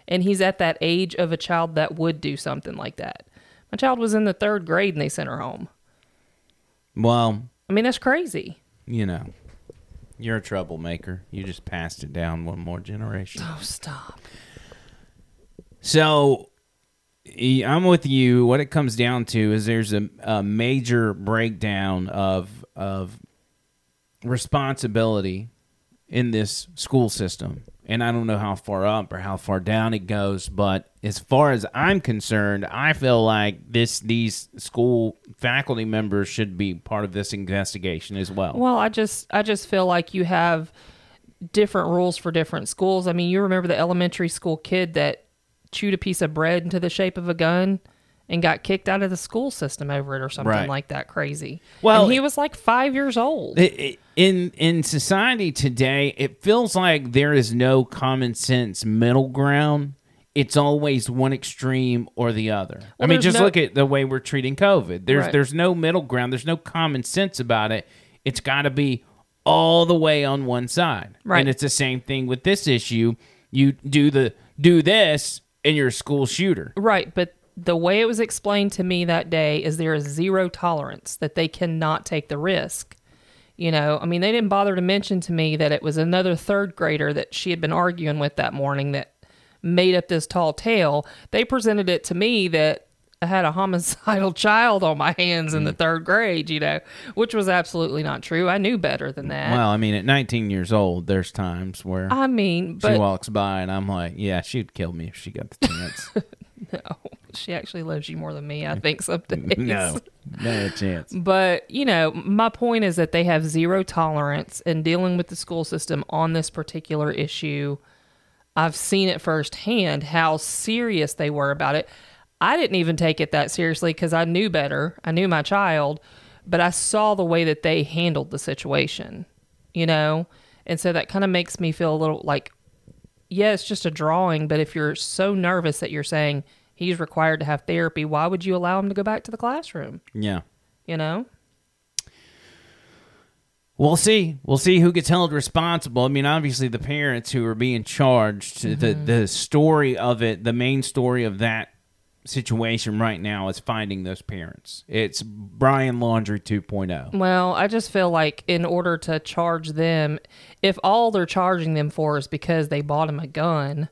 And he's at that age of a child that would do something like that. My child was in the third grade and they sent her home. Well, I mean, that's crazy. you know, you're a troublemaker. You just passed it down one more generation. Oh, stop. So I'm with you. What it comes down to is there's a, a major breakdown of of responsibility in this school system. And I don't know how far up or how far down it goes, but as far as I'm concerned, I feel like this these school faculty members should be part of this investigation as well. Well, I just I just feel like you have different rules for different schools. I mean, you remember the elementary school kid that chewed a piece of bread into the shape of a gun and got kicked out of the school system over it or something Right. like that crazy. Well, and he was like 5 years old. It- it- in in society today, it feels like there is no common sense middle ground. It's always one extreme or the other. I mean, just no- look at the way we're treating COVID. There's Right. there's no middle ground. There's no common sense about it. It's got to be all the way on one side. Right. And it's the same thing with this issue. You do the do this, and you're a school shooter. Right, but the way it was explained to me that day is there is zero tolerance that they cannot take the risk. You know, I mean, they didn't bother to mention to me that it was another third grader that she had been arguing with that morning that made up this tall tale. They presented it to me that I had a homicidal [laughs] child on my hands Mm. in the third grade, you know, which was absolutely not true. I knew better than that. Well, I mean, at 19 years old, there's times where I mean, she walks by, and I'm like, yeah, she'd kill me if she got the [laughs] chance. no, she actually loves you more than me, I [laughs] think, some days. no, no chance. But, you know, my point is that they have zero tolerance in dealing with the school system on this particular issue. I've seen it firsthand how serious they were about it. I didn't even take it that seriously because I knew better. I knew my child, but I saw the way that they handled the situation, you know? And so that kind of makes me feel a little like, yeah, it's just a drawing, but if you're so nervous that you're saying he's required to have therapy, why would you allow him to go back to the classroom? Yeah. You know? We'll see. We'll see who gets held responsible. I mean, obviously the parents who are being charged. The Mm-hmm. the story of it, the main story of that situation right now is finding those parents. It's Brian Laundrie oh. 2.0. Well, I just feel like in order to charge them, if all they're charging them for is because they bought him a gun,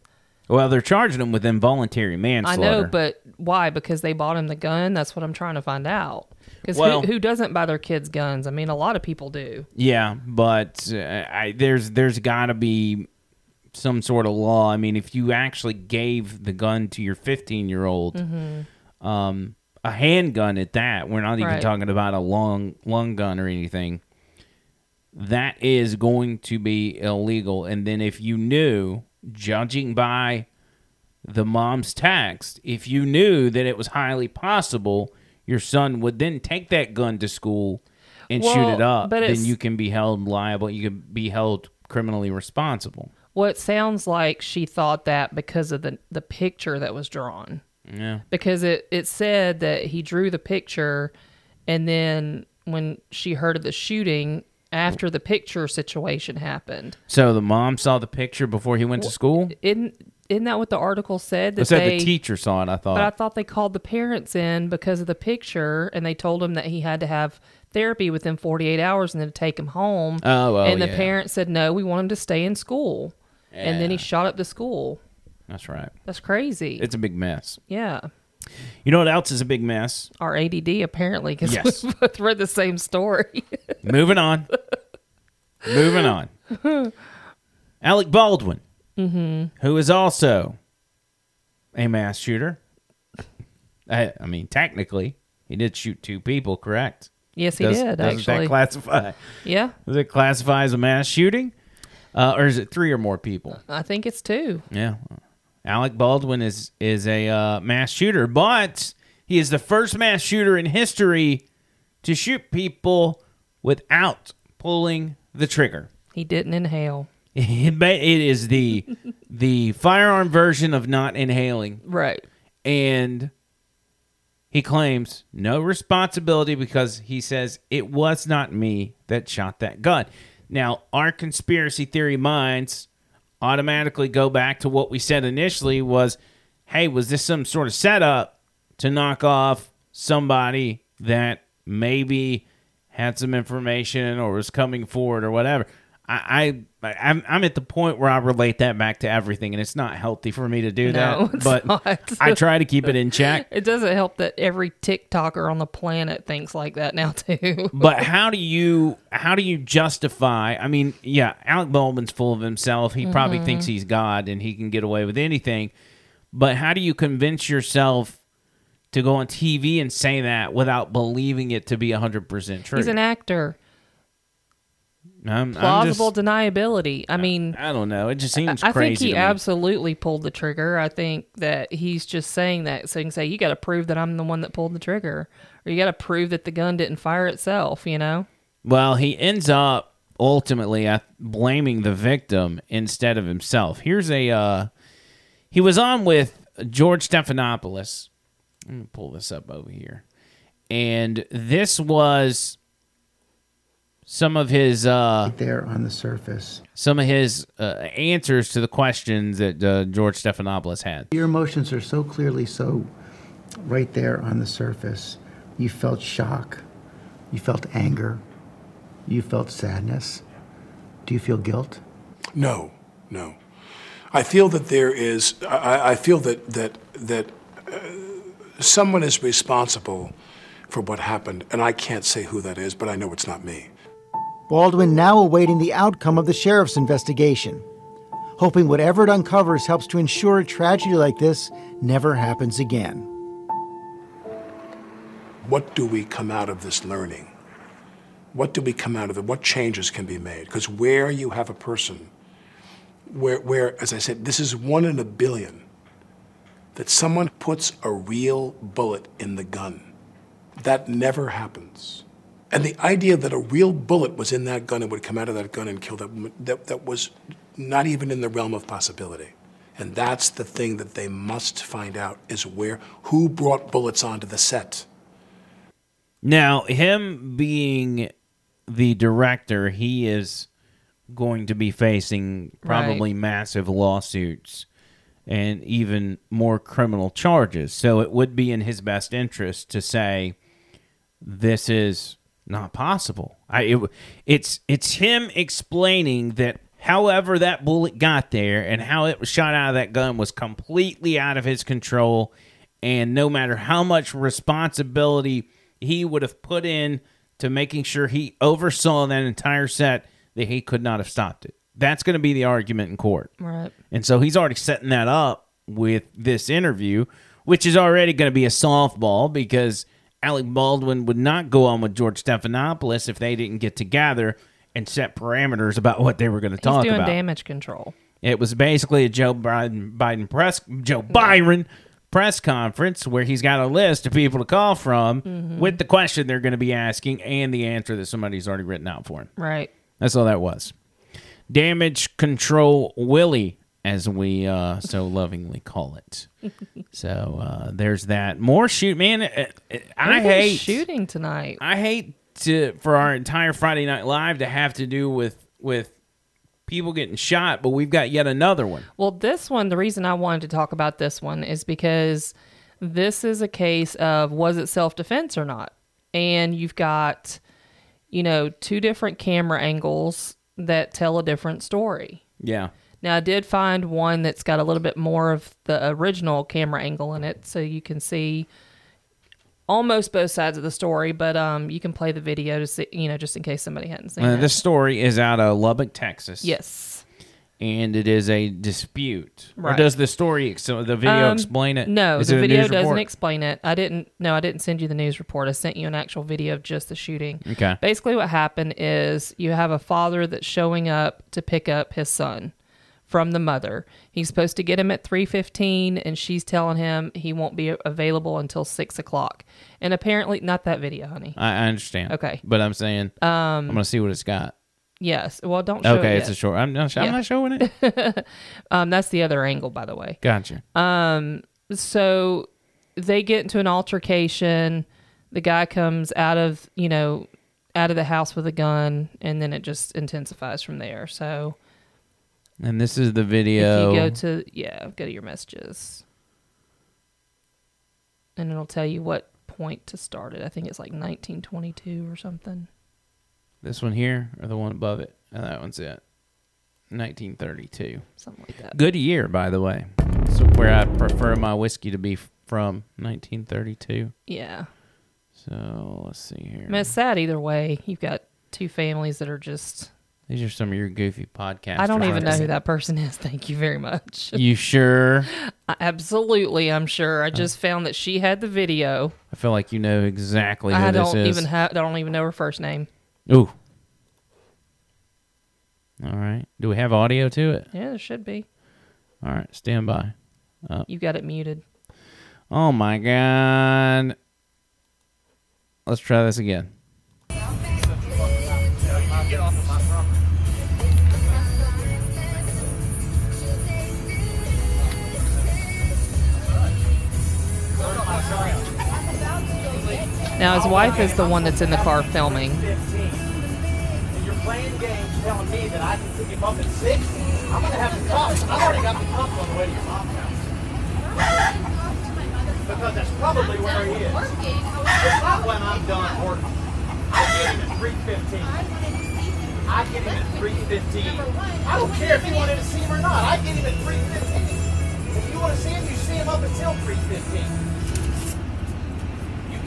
Well, they're charging them with involuntary manslaughter. I know, but why? Because they bought him the gun? That's what I'm trying to find out. Because Well- who, who doesn't buy their kids guns? I mean, a lot of people do. Yeah, but uh, I, there's there's got to be some sort of law. I mean, if you actually gave the gun to your 15 year old, Mhm. um, a handgun at that, we're not even Right. talking about a long long gun or anything. That is going to be illegal. And then if you knew, judging by the mom's text, if you knew that it was highly possible your son would then take that gun to school and shoot it up, but then you can be held liable. You can be held criminally responsible. Well, it sounds like she thought that because of the the picture that was drawn. Yeah. Because it it said that he drew the picture, and then when she heard of the shooting after the picture situation happened, So the mom saw the picture before he went to school. isn't isn't that what the article said? It said they, the teacher saw it. I thought. But I thought they called the parents in because of the picture, and they told him that he had to have therapy within 48 hours and then to take him home. Oh, well, and the yeah. parents said no, we want him to stay in school. And then he shot up the school. That's right. That's crazy. It's a big mess. yeah. You know what else is a big mess? Our ADD apparently because Yes. we both read the same story. [laughs] Moving on. Moving on. Alec Baldwin, Mhm. who is also a mass shooter. I, I mean, technically, he did shoot two people, correct? Yes, he Does- did, Doesn't actually. that classify? Yeah. Does it classify as a mass shooting? Uh, or is it three or more people? I think it's two. Yeah. Alec Baldwin is is a uh, mass shooter, but he is the first mass shooter in history to shoot people without pulling the trigger. He didn't inhale. [laughs] It is the [laughs] the firearm version of not inhaling. Right. And he claims no responsibility because he says it was not me that shot that gun. Now, our conspiracy theory minds automatically go back to what we said initially was, hey, was this some sort of setup to knock off somebody that maybe had some information or was coming forward or whatever? I, I I'm I'm at the point where I relate that back to everything, and it's not healthy for me to do No, that. but not. I try to keep it in [laughs] check. It doesn't help that every TikToker on the planet thinks like that now too. but how do you how do you justify i mean yeah alec baldwin's full of himself he probably Mhm. thinks he's god and he can get away with anything but how do you convince yourself to go on tv and say that without believing it to be 100% true He's an actor. I'm, I'm Plausible just, deniability. I mean, i don't know it just seems I crazy think he absolutely pulled the trigger. I think that he's just saying that so he can say, "You got to prove that I'm the one that pulled the trigger," or "You got to prove that the gun didn't fire itself." You know? Well, he ends up ultimately blaming the victim instead of himself. Here's a uh, he was on with George Stephanopoulos. Let me pull this up over here, and this was some of his uh, there on the surface. some of his uh, answers to the questions that uh, George Stephanopoulos had. Your emotions are so clearly so right there on the surface. You felt shock. You felt anger. You felt sadness. Do you feel guilt? No, no. I feel that there is. I, I feel that that that uh, someone is responsible for what happened, and I can't say who that is, but I know it's not me. Baldwin now awaiting the outcome of the sheriff's investigation, hoping whatever it uncovers helps to ensure a tragedy like this never happens again. What do we come out of this learning? What do we come out of it? What changes can be made? Because where you have a person, where, where, as I said, this is one in a billion, that someone puts a real bullet in the gun. That never happens. And the idea that a real bullet was in that gun and would come out of that gun and kill that woman, that, that was not even in the realm of possibility. And that's the thing that they must find out is where, who brought bullets onto the set. Now, him being the director, he is going to be facing probably massive lawsuits and even more criminal charges. So it would be in his best interest to say this is not possible. I it, it's it's him explaining that however that bullet got there and how it was shot out of that gun was completely out of his control and no matter how much responsibility he would have put in to making sure he oversaw that entire set that he could not have stopped it That's going to be the argument in court. Right. And so he's already setting that up with this interview, which is already going to be a softball because Alec Baldwin would not go on with George Stephanopoulos if they didn't get together and set parameters about what they were going to talk doing about. damage control. It was basically a Joe Biden, Biden press Joe Byron press conference where he's got a list of people to call from Mhm. with the question they're going to be asking and the answer that somebody's already written out for him. Right. That's all that was. Damage control Willie, as we uh, so [laughs] lovingly call it. so uh, there's that. More shoot, man. uh, uh, I hate shooting tonight. I hate to for our entire Friday Night Live to have to do with with people getting shot, but we've got yet another one. Well, this one, the reason I wanted to talk about this one is because this is a case of was it self defense or not? And you've got, you know, two different camera angles that tell a different story. Yeah. Now, I did find one that's got a little bit more of the original camera angle in it, so you can see almost both sides of the story, but um, you can play the video to see, you know, just in case somebody hadn't seen Uh, it. this story is out of Lubbock, Texas. Yes. And it is a dispute. Or does the story, ex- the video Um, explain it? No, Is the it video doesn't report? explain it. I didn't. No, I didn't send you the news report. I sent you an actual video of just the shooting. Okay. Basically, what happened is you have a father that's showing up to pick up his son from the mother. He's supposed to get him at three fifteen, and she's telling him he won't be available until six o'clock. And apparently, not that video, honey. I, I understand. Okay. But I'm saying, Um, I'm going to see what it's got. Yes. Well, don't show Okay, it it's yet. a short. I'm not, I'm Yeah. not showing it. [laughs] um, that's the other angle, by the way. Gotcha. Um, so they get into an altercation. The guy comes out of, you know, out of the house with a gun, and then it just intensifies from there. So And this is the video. if you go to, yeah, go to your messages, and it'll tell you what point to start it. I think it's like 1922 or something. This one here or the one above it? Oh, that one's it. 1932. Something like that. Good year, by the way. So where I prefer my whiskey to be from 1932. Yeah. So let's see here. I mean, it's sad either way. You've got two families that are just. These are some of your goofy podcasts. I don't even know who that person is. [laughs] Thank you very much. You sure? I- Absolutely, I'm sure. I just uh, found that she had the video. I feel like you know exactly who I this don't is. even have. I don't even know her first name. Ooh. All right. Do we have audio to it? Yeah, there should be. All right. Stand by. Up. You got it muted. Oh my god. Let's try this again. Now his wife is the one that's in the car filming. You're playing games telling me that I can pick him up at six. I'm gonna have the cops. I've already got the cops on the way to your mom's house. Because that's probably where he is. It's not when I'm done working. I get him at three fifteen. I get him at three fifteen. I don't care if you wanted to see him or not. I get him at three fifteen. If you want to see him, you see him up until three fifteen. You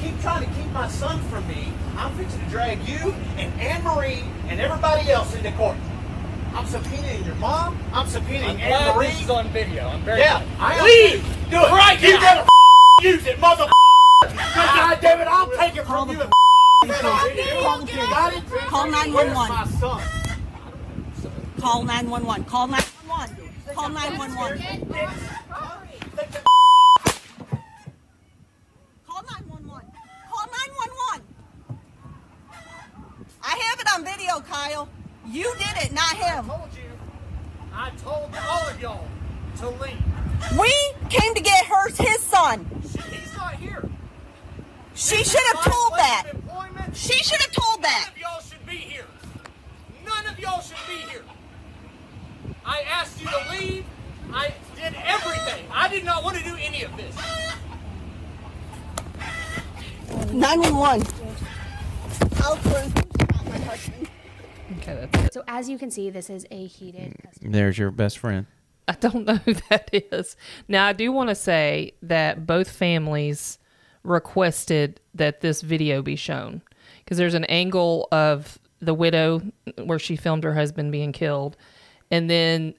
keep trying to keep my son from me. I'm fixing to drag you and Anne Marie and everybody else into court. I'm subpoenaing your mom. I'm subpoenaing I'm Anne Marie. this is on video. I'm very yeah, glad. I. Leave! Do it Right You now. never use it, mother. Ah. God damn it! I'll take it from you. and Call the police. Got it? Call 911. my son? Call 911. Call 911. Call 911. Call 911. Call 911. I have it on video, Kyle. You did it, not him. I told you. I told all of y'all to leave. We came to get her, his son. He's not here. She should have told that. She should have told that. None of y'all should be here. None of y'all should be here. I asked you to leave. I did everything. I did not want to do any of this. 911. I'll prove my husband. Okay, that's it. So as you can see, this is a heated. There's your best friend. I don't know who [laughs] that is. Now, I do want to say that both families requested that this video be shown because there's an angle of the widow where she filmed her husband being killed, and then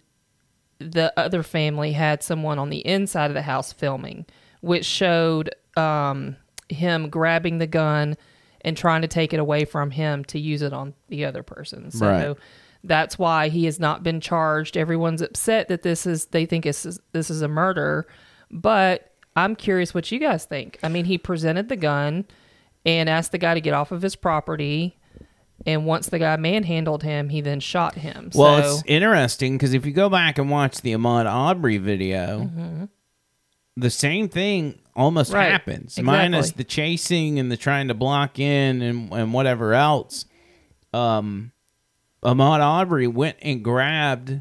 the other family had someone on the inside of the house filming, which showed um, him grabbing the gun and trying to take it away from him to use it on the other person. So Right. that's why he has not been charged. Everyone's upset that this is they think this is this is a murder, but I'm curious what you guys think. I mean, he presented the gun and asked the guy to get off of his property. And once the guy manhandled him, he then shot him. Well, so, it's interesting because if you go back and watch the Ahmaud Arbery video, Mhm. The same thing almost Right. happens, Exactly. minus the chasing and the trying to block in and, and whatever else. Um, Ahmaud Arbery went and grabbed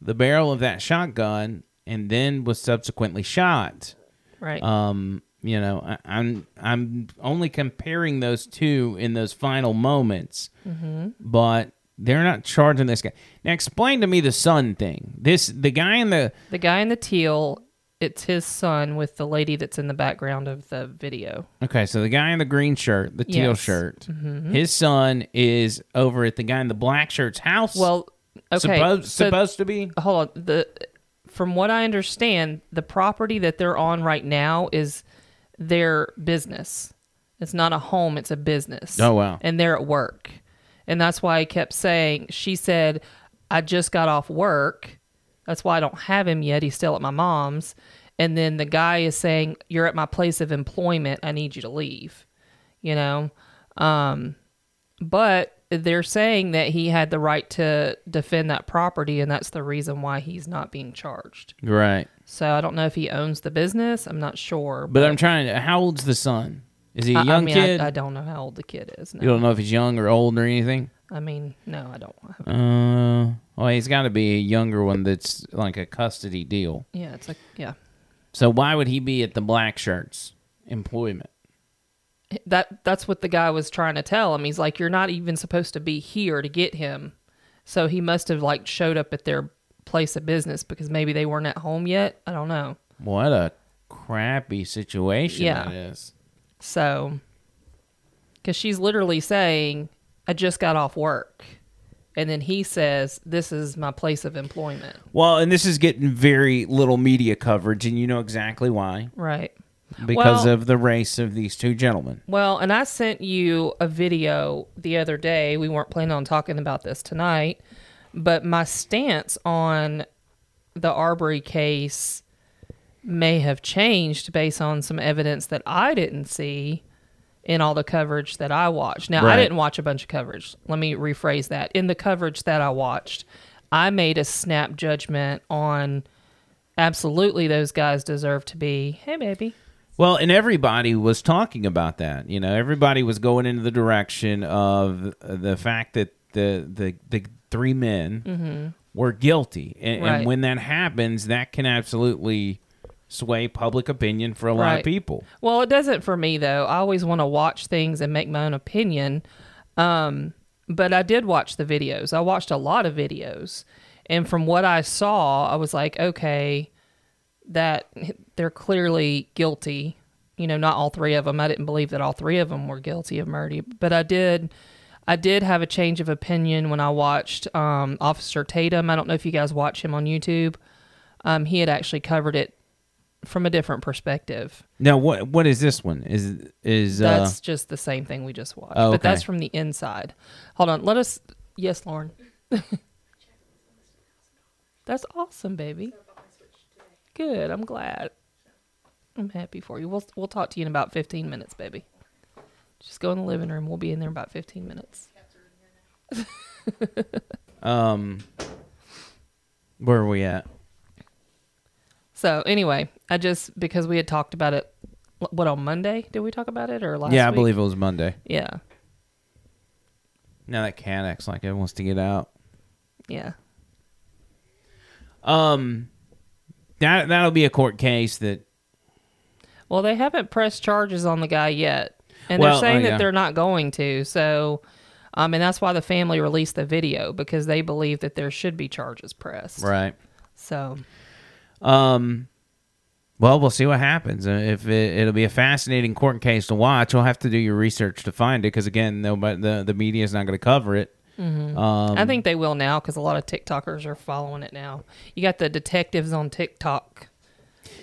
the barrel of that shotgun and then was subsequently shot. Right. Um, you know, I, I'm I'm only comparing those two in those final moments, Mhm. but they're not charging this guy. Now, explain to me the sun thing. This the guy in the the guy in the teal, it's his son with the lady that's in the background of the video. Okay, so the guy in the green shirt, the teal Yes. shirt, Mhm. his son is over at the guy in the black shirt's house. Well, okay, supposed, so- supposed to be. Hold on. The from what I understand, the property that they're on right now is their business. It's not a home, it's a business. Oh, wow. And they're at work. And that's why I kept saying she said, I just got off work. That's why I don't have him yet. He's still at my mom's. And then the guy is saying, You're at my place of employment. I need you to leave. You know? Um, but they're saying that he had the right to defend that property, and that's the reason why he's not being charged. Right. So I don't know if he owns the business. I'm not sure. But I'm trying to. How old's the son? Is he a young mean, I- kid? I, don't know how old the kid is. No. You don't know if he's young or old or anything. I mean, no, I don't. Uh, well, he's got to be a younger one that's like a custody deal. Yeah, it's like yeah. So why would he be at the black shirts employment? That that's what the guy was trying to tell him. He's like, you're not even supposed to be here to get him. So he must have like showed up at their place of business because maybe they weren't at home yet. I don't know. What a crappy situation Yeah. that is. So, because she's literally saying, I just got off work. And then he says, This is my place of employment. Well, and this is getting very little media coverage, and you know exactly why. Right. Because Well- of the race of these two gentlemen. Well, and I sent you a video the other day. We weren't planning on talking about this tonight, but my stance on the Arbery case may have changed based on some evidence that I didn't see in all the coverage that I watched. Now, I didn't watch a bunch of coverage. Let me rephrase that. In the coverage that I watched, I made a snap judgment on absolutely those guys deserve to be, hey, baby. Well, and everybody was talking about that. You know, everybody was going into the direction of the fact that the the, the three men Mhm. were guilty, and, Right. and when that happens, that can absolutely sway public opinion for a lot Right. of people. Well, it doesn't for me though. I always want to watch things and make my own opinion. Um, but I did watch the videos. I watched a lot of videos, and from what I saw, I was like, okay, that they're clearly guilty. You know, not all three of them. I didn't believe that all three of them were guilty of murder, but I did. I did have a change of opinion when I watched um, Officer Tatum. I don't know if you guys watch him on YouTube. Um, he had actually covered it from a different perspective. Now, what what is this one? Is is uh, That's just the same thing we just watched, Oh, but that's from the inside. Hold on, let us. Yes, Lauren. [laughs] that's awesome, baby. Good. I'm glad. I'm happy for you. We'll we'll talk to you in about 15 minutes, baby. Just go in the living room. We'll be in there in about 15 minutes. [laughs] um, where are we at? So anyway, I just because we had talked about it. What on Monday? Did we talk about it or last? yeah, I week? believe it was Monday. Yeah, Now that cat acts like it wants to get out. yeah. Um, that that'll be a court case that Well, they haven't pressed charges on the guy yet, and Well, they're saying uh, yeah. that they're not going to. So, um, and that's why the family released the video because they believe that there should be charges pressed. right. So, Um, well, we'll see what happens. Uh, If it, it'll be a fascinating court case to watch, you'll have to do your research to find it because again, nobody, the the media is not going to cover it. Mhm. Um, I think they will now because a lot of TikTokers are following it now. You got the detectives on TikTok.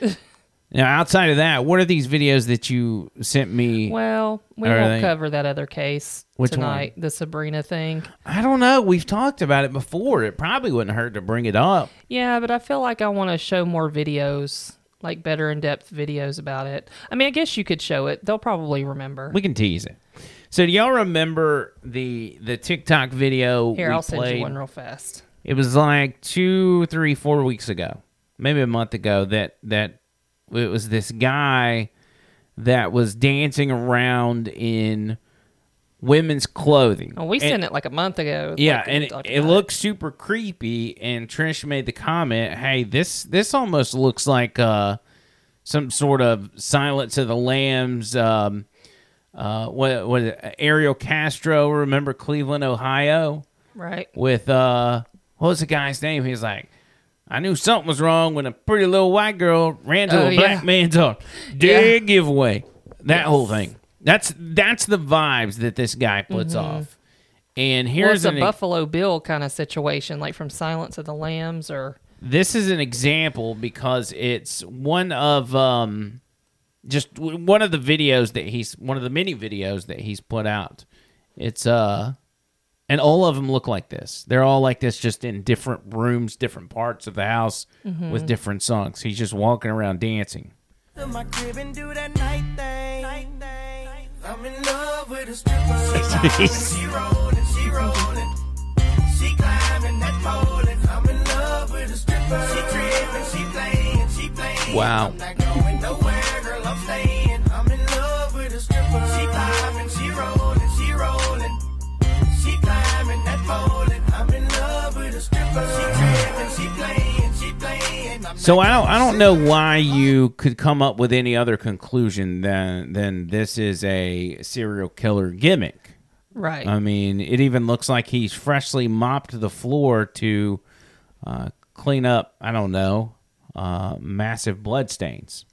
[laughs] now outside of that, what are these videos that you sent me? Well, we Are won't they- cover that other case Which one? tonight. The Sabrina thing. I don't know. We've talked about it before. It probably wouldn't hurt to bring it up. Yeah, but I feel like I want to show more videos, like better in depth videos about it. I mean, I guess you could show it. They'll probably remember. We can tease it. So do y'all remember the the TikTok video Here, we I'll send played? you one real fast. It was like two, three, four weeks ago, maybe a month ago. That that it was this guy that was dancing around in women's clothing. Oh, we And- sent it like a month ago. yeah, like, and it, it looked super creepy. And Trish made the comment, "Hey, this this almost looks like uh, some sort of Silence of the Lambs." Um, uh, what what is it? Ariel Castro? Remember Cleveland, Ohio? Right. With uh, what was the guy's name? He's like. I knew something was wrong when a pretty little white girl ran to Oh, a black man's arm. Yeah. Dead giveaway. That whole thing. That's that's the vibes that this guy puts Mhm. off. And Well, here's it's a an, Buffalo Bill kind of situation, like from Silence of the Lambs, or this is an example because it's one of um just one of the videos that he's one of the many videos that he's put out. It's uh and all of them look like this. They're all like this just in different rooms, different parts of the house with mm-hmm. different songs. He's just walking around dancing. to [laughs] So I don't I don't know why you could come up with any other conclusion than than this is a serial killer gimmick. Right. I mean, it even looks like he's freshly mopped the floor to uh, clean up. I don't know, uh, massive blood stains.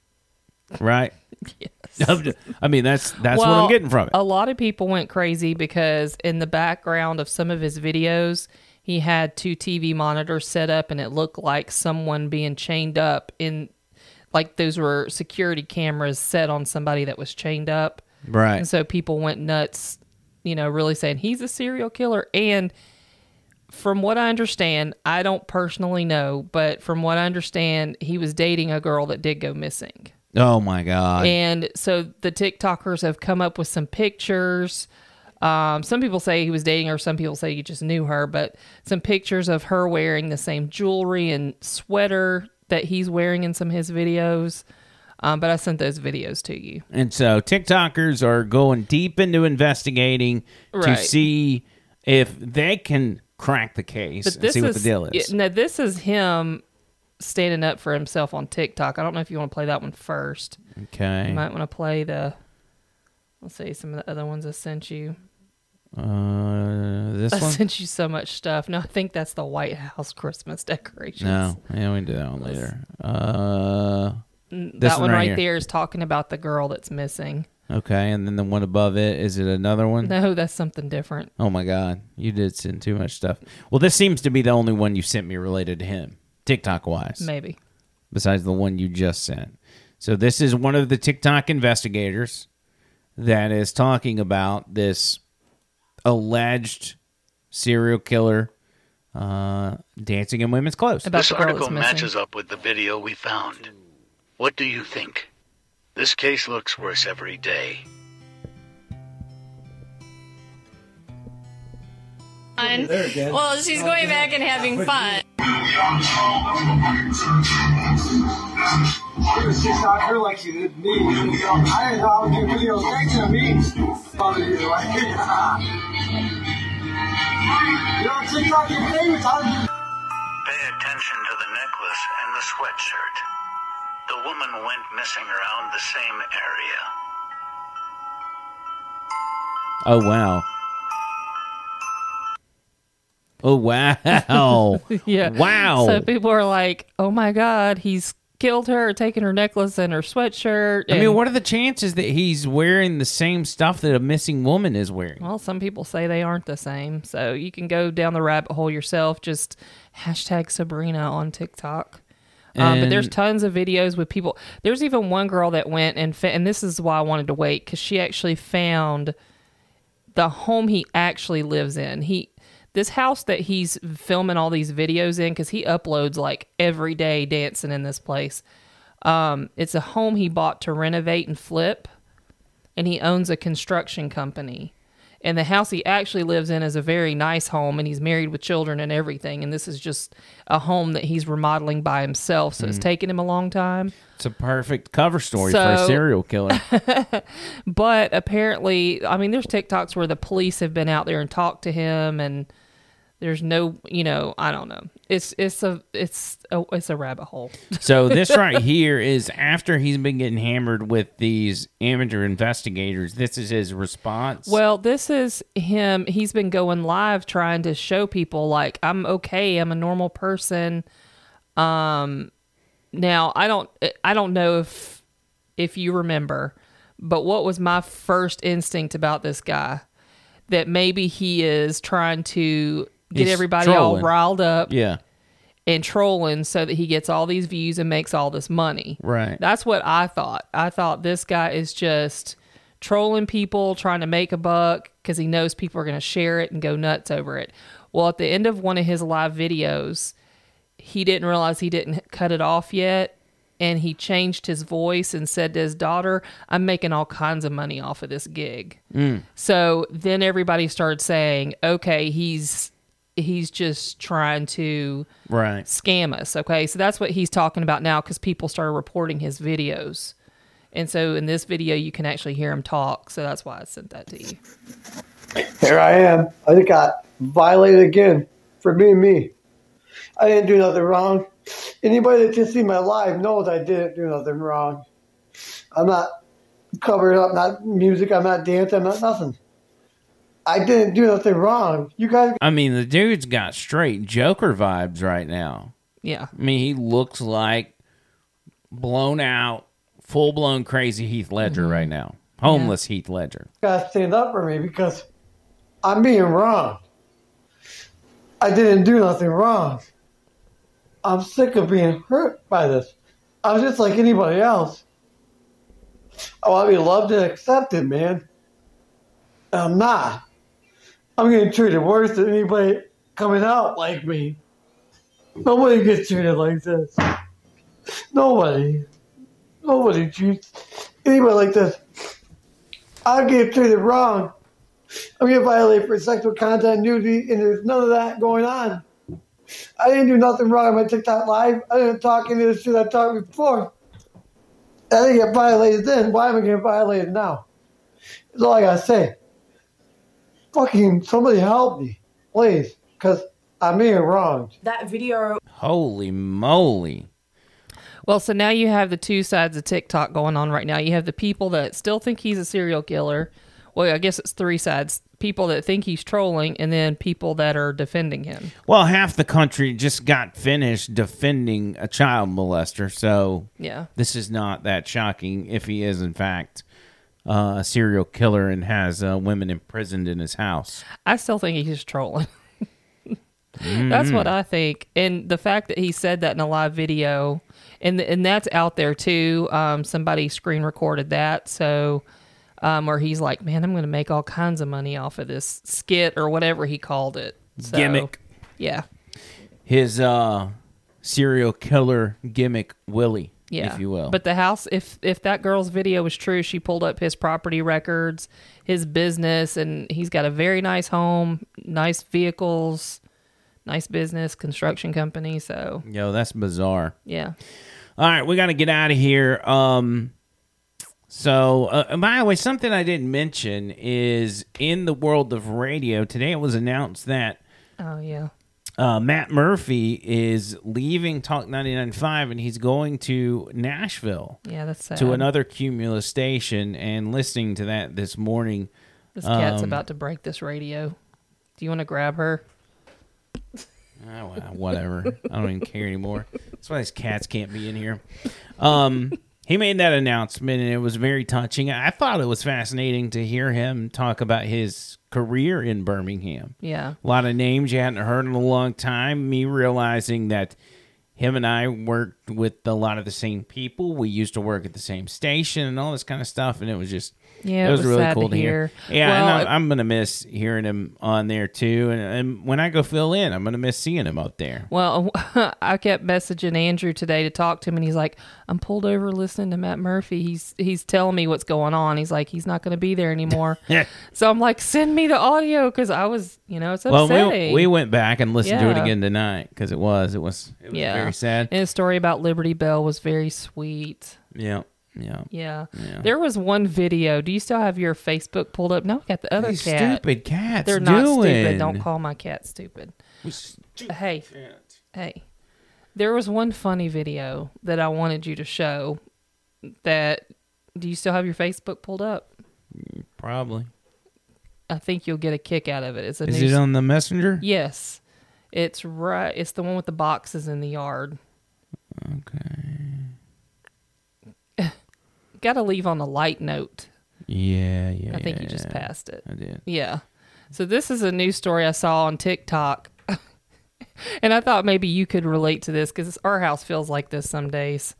Right. [laughs] yes. I mean, that's that's what I'm getting from it. A lot of people went crazy because in the background of some of his videos, he had two TV monitors set up and it looked like someone being chained up in like those were security cameras set on somebody that was chained up. Right. And so people went nuts, you know, really saying he's a serial killer and from what I understand, I don't personally know, but from what I understand, he was dating a girl that did go missing. Oh my god. And so the TikTokers have come up with some pictures. Um, some people say he was dating her. Some people say he just knew her, but some pictures of her wearing the same jewelry and sweater that he's wearing in some of his videos. Um, but I sent those videos to you. And so TikTokers are going deep into investigating to see if they can crack the case But and see what is the deal is. no, this is him standing up for himself on TikTok. I don't know if you want to play that one first. Okay. You might want to play the. Let's see some of the other ones I sent you. Uh, this I one? sent you so much stuff. No, I think that's the White House Christmas [laughs] decorations. No, yeah, we can do that one later. Uh, that one right here. there is talking about the girl that's missing. Okay, and then the one above it is it another one? No, that's something different. Oh my god, you did send too much stuff. Well, this seems to be the only one you sent me related to him, TikTok wise. Maybe. Besides the one you just sent. So this is one of the TikTok investigators that is talking about this alleged serial killer uh, dancing in women's clothes. About this article matches up with the video we found. What do you think? This case looks worse every day. Well, she's going back and having fun. She shot her like she did me. I didn't know I was doing videos next to me. [laughs] Follow you, like, You're TikTok, you're famous. How did you? Pay attention to the necklace and the sweatshirt. The woman went missing around the same area. Oh wow. Oh wow. [laughs] yeah. Wow. So people are like, "Oh my God, he's killed her or taken her necklace and her sweatshirt. I mean, what are the chances that he's wearing the same stuff that a missing woman is wearing? Well, some people say they aren't the same, so you can go down the rabbit hole yourself. Just hashtag Sabrina on TikTok. Um, but there's tons of videos with people. There's even one girl that went and fa- and this is why I wanted to wait because she actually found the home he actually lives in. He this house that he's filming all these videos in because he uploads like every day dancing in this place. Um, it's a home he bought to renovate and flip, and he owns a construction company. And the house he actually lives in is a very nice home, and he's married with children and everything. And this is just a home that he's remodeling by himself, so it's Mhm. taken him a long time. It's a perfect cover story for a serial killer. [laughs] but apparently, I mean, there's TikToks where the police have been out there and talked to him, and there's no, you know, I don't know. It's it's a it's a it's a rabbit hole. [laughs] so this right here is after he's been getting hammered with these amateur investigators. This is his response. Well, this is him. He's been going live trying to show people like I'm okay. I'm a normal person. Um, now I don't I don't know if if you remember, but what was my first instinct about this guy? That maybe he is trying to get He's everybody all riled up yeah, and trolling so that he gets all these views and makes all this money. right. That's what I thought. I thought this guy is just trolling people, trying to make a buck because he knows people are going to share it and go nuts over it. Well, at the end of one of his live videos, he didn't realize he didn't cut it off yet. And he changed his voice and said to his daughter, I'm making all kinds of money off of this gig. Mm. So then everybody started saying, okay, he's he's just trying to Right. scam us. Okay, so that's what he's talking about now because people started reporting his videos, and so in this video you can actually hear him talk. So that's why I sent that to you. Here I am. I just got violated again for being me. I didn't do nothing wrong. Anybody that just seen my live knows I didn't do nothing wrong. I'm not covered up, not music, I'm not dancing, I'm not nothing. I didn't do nothing wrong. You guys I mean, the dude's got straight Joker vibes right now. Yeah. I mean, he looks like blown out, full blown crazy Heath Ledger Mm-hmm. right now. Homeless Heath Ledger. gotta stand up for me because I'm being wrong. I didn't do nothing wrong. I'm sick of being hurt by this. I'm just like anybody else. I want to be loved and accepted, man. I'm not. I'm getting treated worse than anybody coming out like me. Nobody gets treated like this. Nobody. Nobody treats anybody like this. I get treated wrong. I'm getting violated for sexual content, nudity, and there's none of that going on. I didn't do nothing wrong on my TikTok live. I didn't talk any of the shit I talked before. I didn't get violated then. Why am I getting violated now? That's all I gotta say. Fucking somebody help me, please, because I'm being wronged. That video Holy moly. Well, so now you have the two sides of TikTok going on right now. You have the people that still think he's a serial killer. Well, I guess it's three sides: people that think he's trolling, and then people that are defending him. Well, half the country just got finished defending a child molester, so Yeah. this is not that shocking if he is in fact uh, a serial killer and has uh, women imprisoned in his house. I still think he's just trolling. That's what. I think. And the fact that he said that in a live video, and and that's out there too. Um, somebody screen recorded that, so um, where he's like, "Man, I'm going to make all kinds of money off of this skit or whatever he called it." So, Gimmick. Yeah, His uh, serial killer gimmick, Willie, yeah. if you will. But the house, if if that girl's video was true, she pulled up his property records, his business, and he's got a very nice home, nice vehicles, nice business, construction company. So Yo, that's bizarre. yeah. All right, we got to get out of here. Um, so, uh, by the way, something I didn't mention is in the world of radio today. It was announced that Oh yeah. Uh, Matt Murphy is leaving Talk 99.5 and he's going to Nashville. Yeah, that's sad. To another Cumulus station and listening to that this morning. This cat's um, about to break this radio. Do you want to grab her? Ah, well, whatever. I don't even care anymore. That's why these cats can't be in here. Um, he made that announcement, and it was very touching. I thought it was fascinating to hear him talk about his career in Birmingham. Yeah. A lot of names you hadn't heard in a long time. Me realizing that him and I worked with a lot of the same people. We used to work at the same station and all this kind of stuff, and it was just Yeah, it it was, was really cool to to hear. hear. Yeah, Well, and I'm, I'm gonna miss hearing him on there too, and, and when I go fill in, I'm gonna miss seeing him out there. Well, [laughs] I kept messaging Andrew today to talk to him, and he's like, "I'm pulled over listening to Matt Murphy. He's he's telling me what's going on. He's like, he's not going to be there anymore. [laughs] Yeah. So I'm like, send me the audio because I was, you know, it's Well, upsetting. we, we went back and listened to it again tonight because it was it was it was yeah, very sad. And his story about Liberty Bell was very sweet. Yeah, yeah, Yeah. Yeah. There was one video. Do you still have your Facebook pulled up? No, I got the other These cat. stupid cats They're not doing? stupid. Don't call my cat stupid. hey. Hey. There was one funny video that I wanted you to show that do you still have your Facebook pulled up? Probably. I think you'll get a kick out of it. It's a Is new it on the messenger? Yes. It's right it's the one with the boxes in the yard. Okay. Got to leave on a light note. Yeah, yeah. I think you just yeah. passed it. I did. Yeah. So this is a news story I saw on TikTok. [laughs] and I thought maybe you could relate to this cuz our house feels like this some days.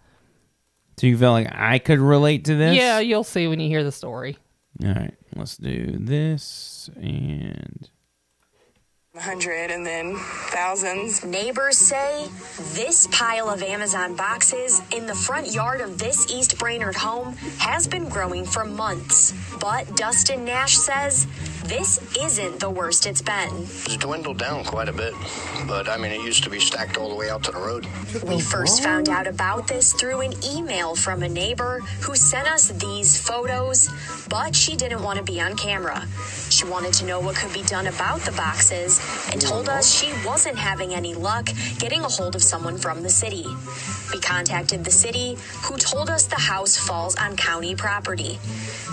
So you feel like I could relate to this? Yeah, you'll see when you hear the story. All right, let's do this and 100 and then thousands. Neighbors say this pile of Amazon boxes in the front yard of this East Brainerd home has been growing for months. But Dustin Nash says this isn't the worst it's been. It's dwindled down quite a bit, but I mean, it used to be stacked all the way out to the road. We first found out about this through an email from a neighbor who sent us these photos, but she didn't want to be on camera. She wanted to know what could be done about the boxes and told us she wasn't having any luck getting a hold of someone from the city. We contacted the city, who told us the house falls on county property.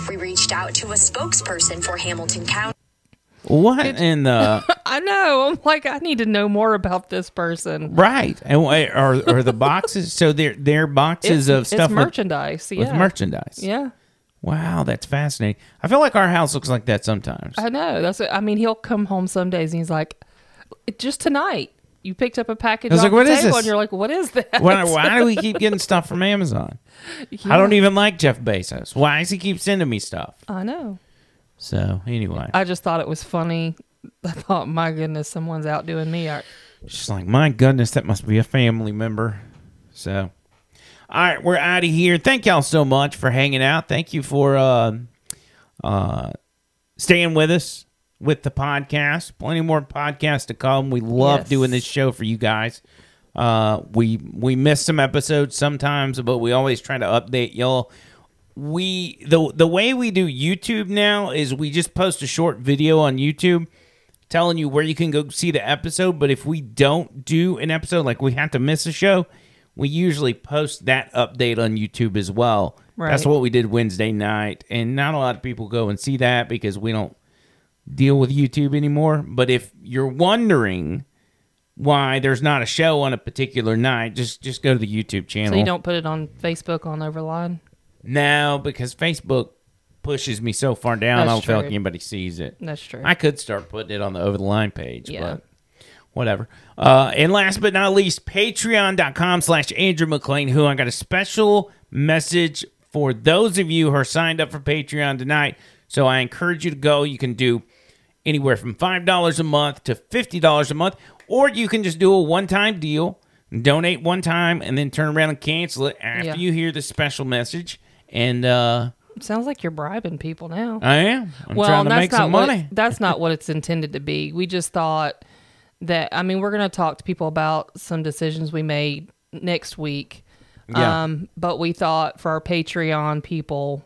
We reached out to a spokesperson for Hamilton County. what in the [laughs] I know. I'm like I need to know more about this person. right? And wait, are are the boxes? So they're they're boxes It's- of it's stuff with- merchandise, with yeah. merchandise. Yeah. Wow, that's fascinating. I feel like our house looks like that sometimes. I know. That's what, I mean, he'll come home some days and he's like, just tonight you picked up a package I was like, "What is this?" and you're like, what is that? Why, why do we [laughs] keep getting stuff from Amazon? [laughs] I don't even like Jeff Bezos. Why does he keep sending me stuff? I know. So anyway, I just thought it was funny. [laughs] I thought, my goodness, someone's outdoing me. I, She's like, my goodness, that must be a family member. So, all right, we're out of here. Thank y'all so much for hanging out. Thank you for uh, uh, staying with us with the podcast. Plenty more podcasts to come. We love Yes. doing this show for you guys. Uh, we we miss some episodes sometimes, but we always try to update y'all. We the the way we do YouTube now is we just post a short video on YouTube telling you where you can go see the episode. But if we don't do an episode, like we have to miss a show, we usually post that update on YouTube as well. That's what we did Wednesday night, and not a lot of people go and see that because we don't deal with YouTube anymore. But if you're wondering why there's not a show on a particular night, just just go to the YouTube channel. so you don't put it on Facebook on Overline? No, because Facebook pushes me so far down, I don't feel like anybody sees it. That's true. I could start putting it on the over the line page, Yeah. but whatever. Uh, and last but not least, patreon.com slash Andrew McLean, who I got a special message for those of you who are signed up for Patreon tonight. So I encourage you to go. You can do anywhere from $5 a month to $50 a month, or you can just do a one time deal, donate one time, and then turn around and cancel it after Yeah. you hear the special message. And uh, Sounds like you're bribing people now. I am. I'm well, trying to that's make not some what, money. That's not what it's intended to be. We just thought that. I mean, we're going to talk to people about some decisions we made next week. Yeah. Um, but we thought for our Patreon people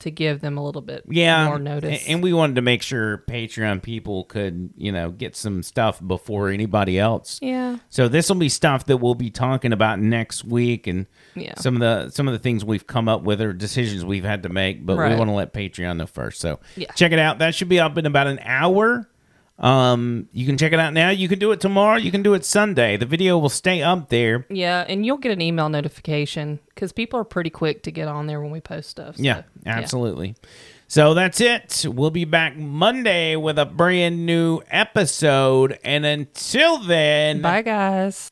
to give them a little bit yeah more notice. and we wanted to make sure patreon people could you know get some stuff before anybody else Yeah. so this will be stuff that we'll be talking about next week and Yeah. some of the some of the things we've come up with or decisions we've had to make but we want to let patreon know first so Yeah. check it out that should be up in about an hour Um, you can check it out now. You can do it tomorrow. You can do it Sunday. The video will stay up there. Yeah, and you'll get an email notification because people are pretty quick to get on there when we post stuff. so, Yeah, absolutely. So that's it. We'll be back Monday with a brand new episode. And until then, Bye, guys.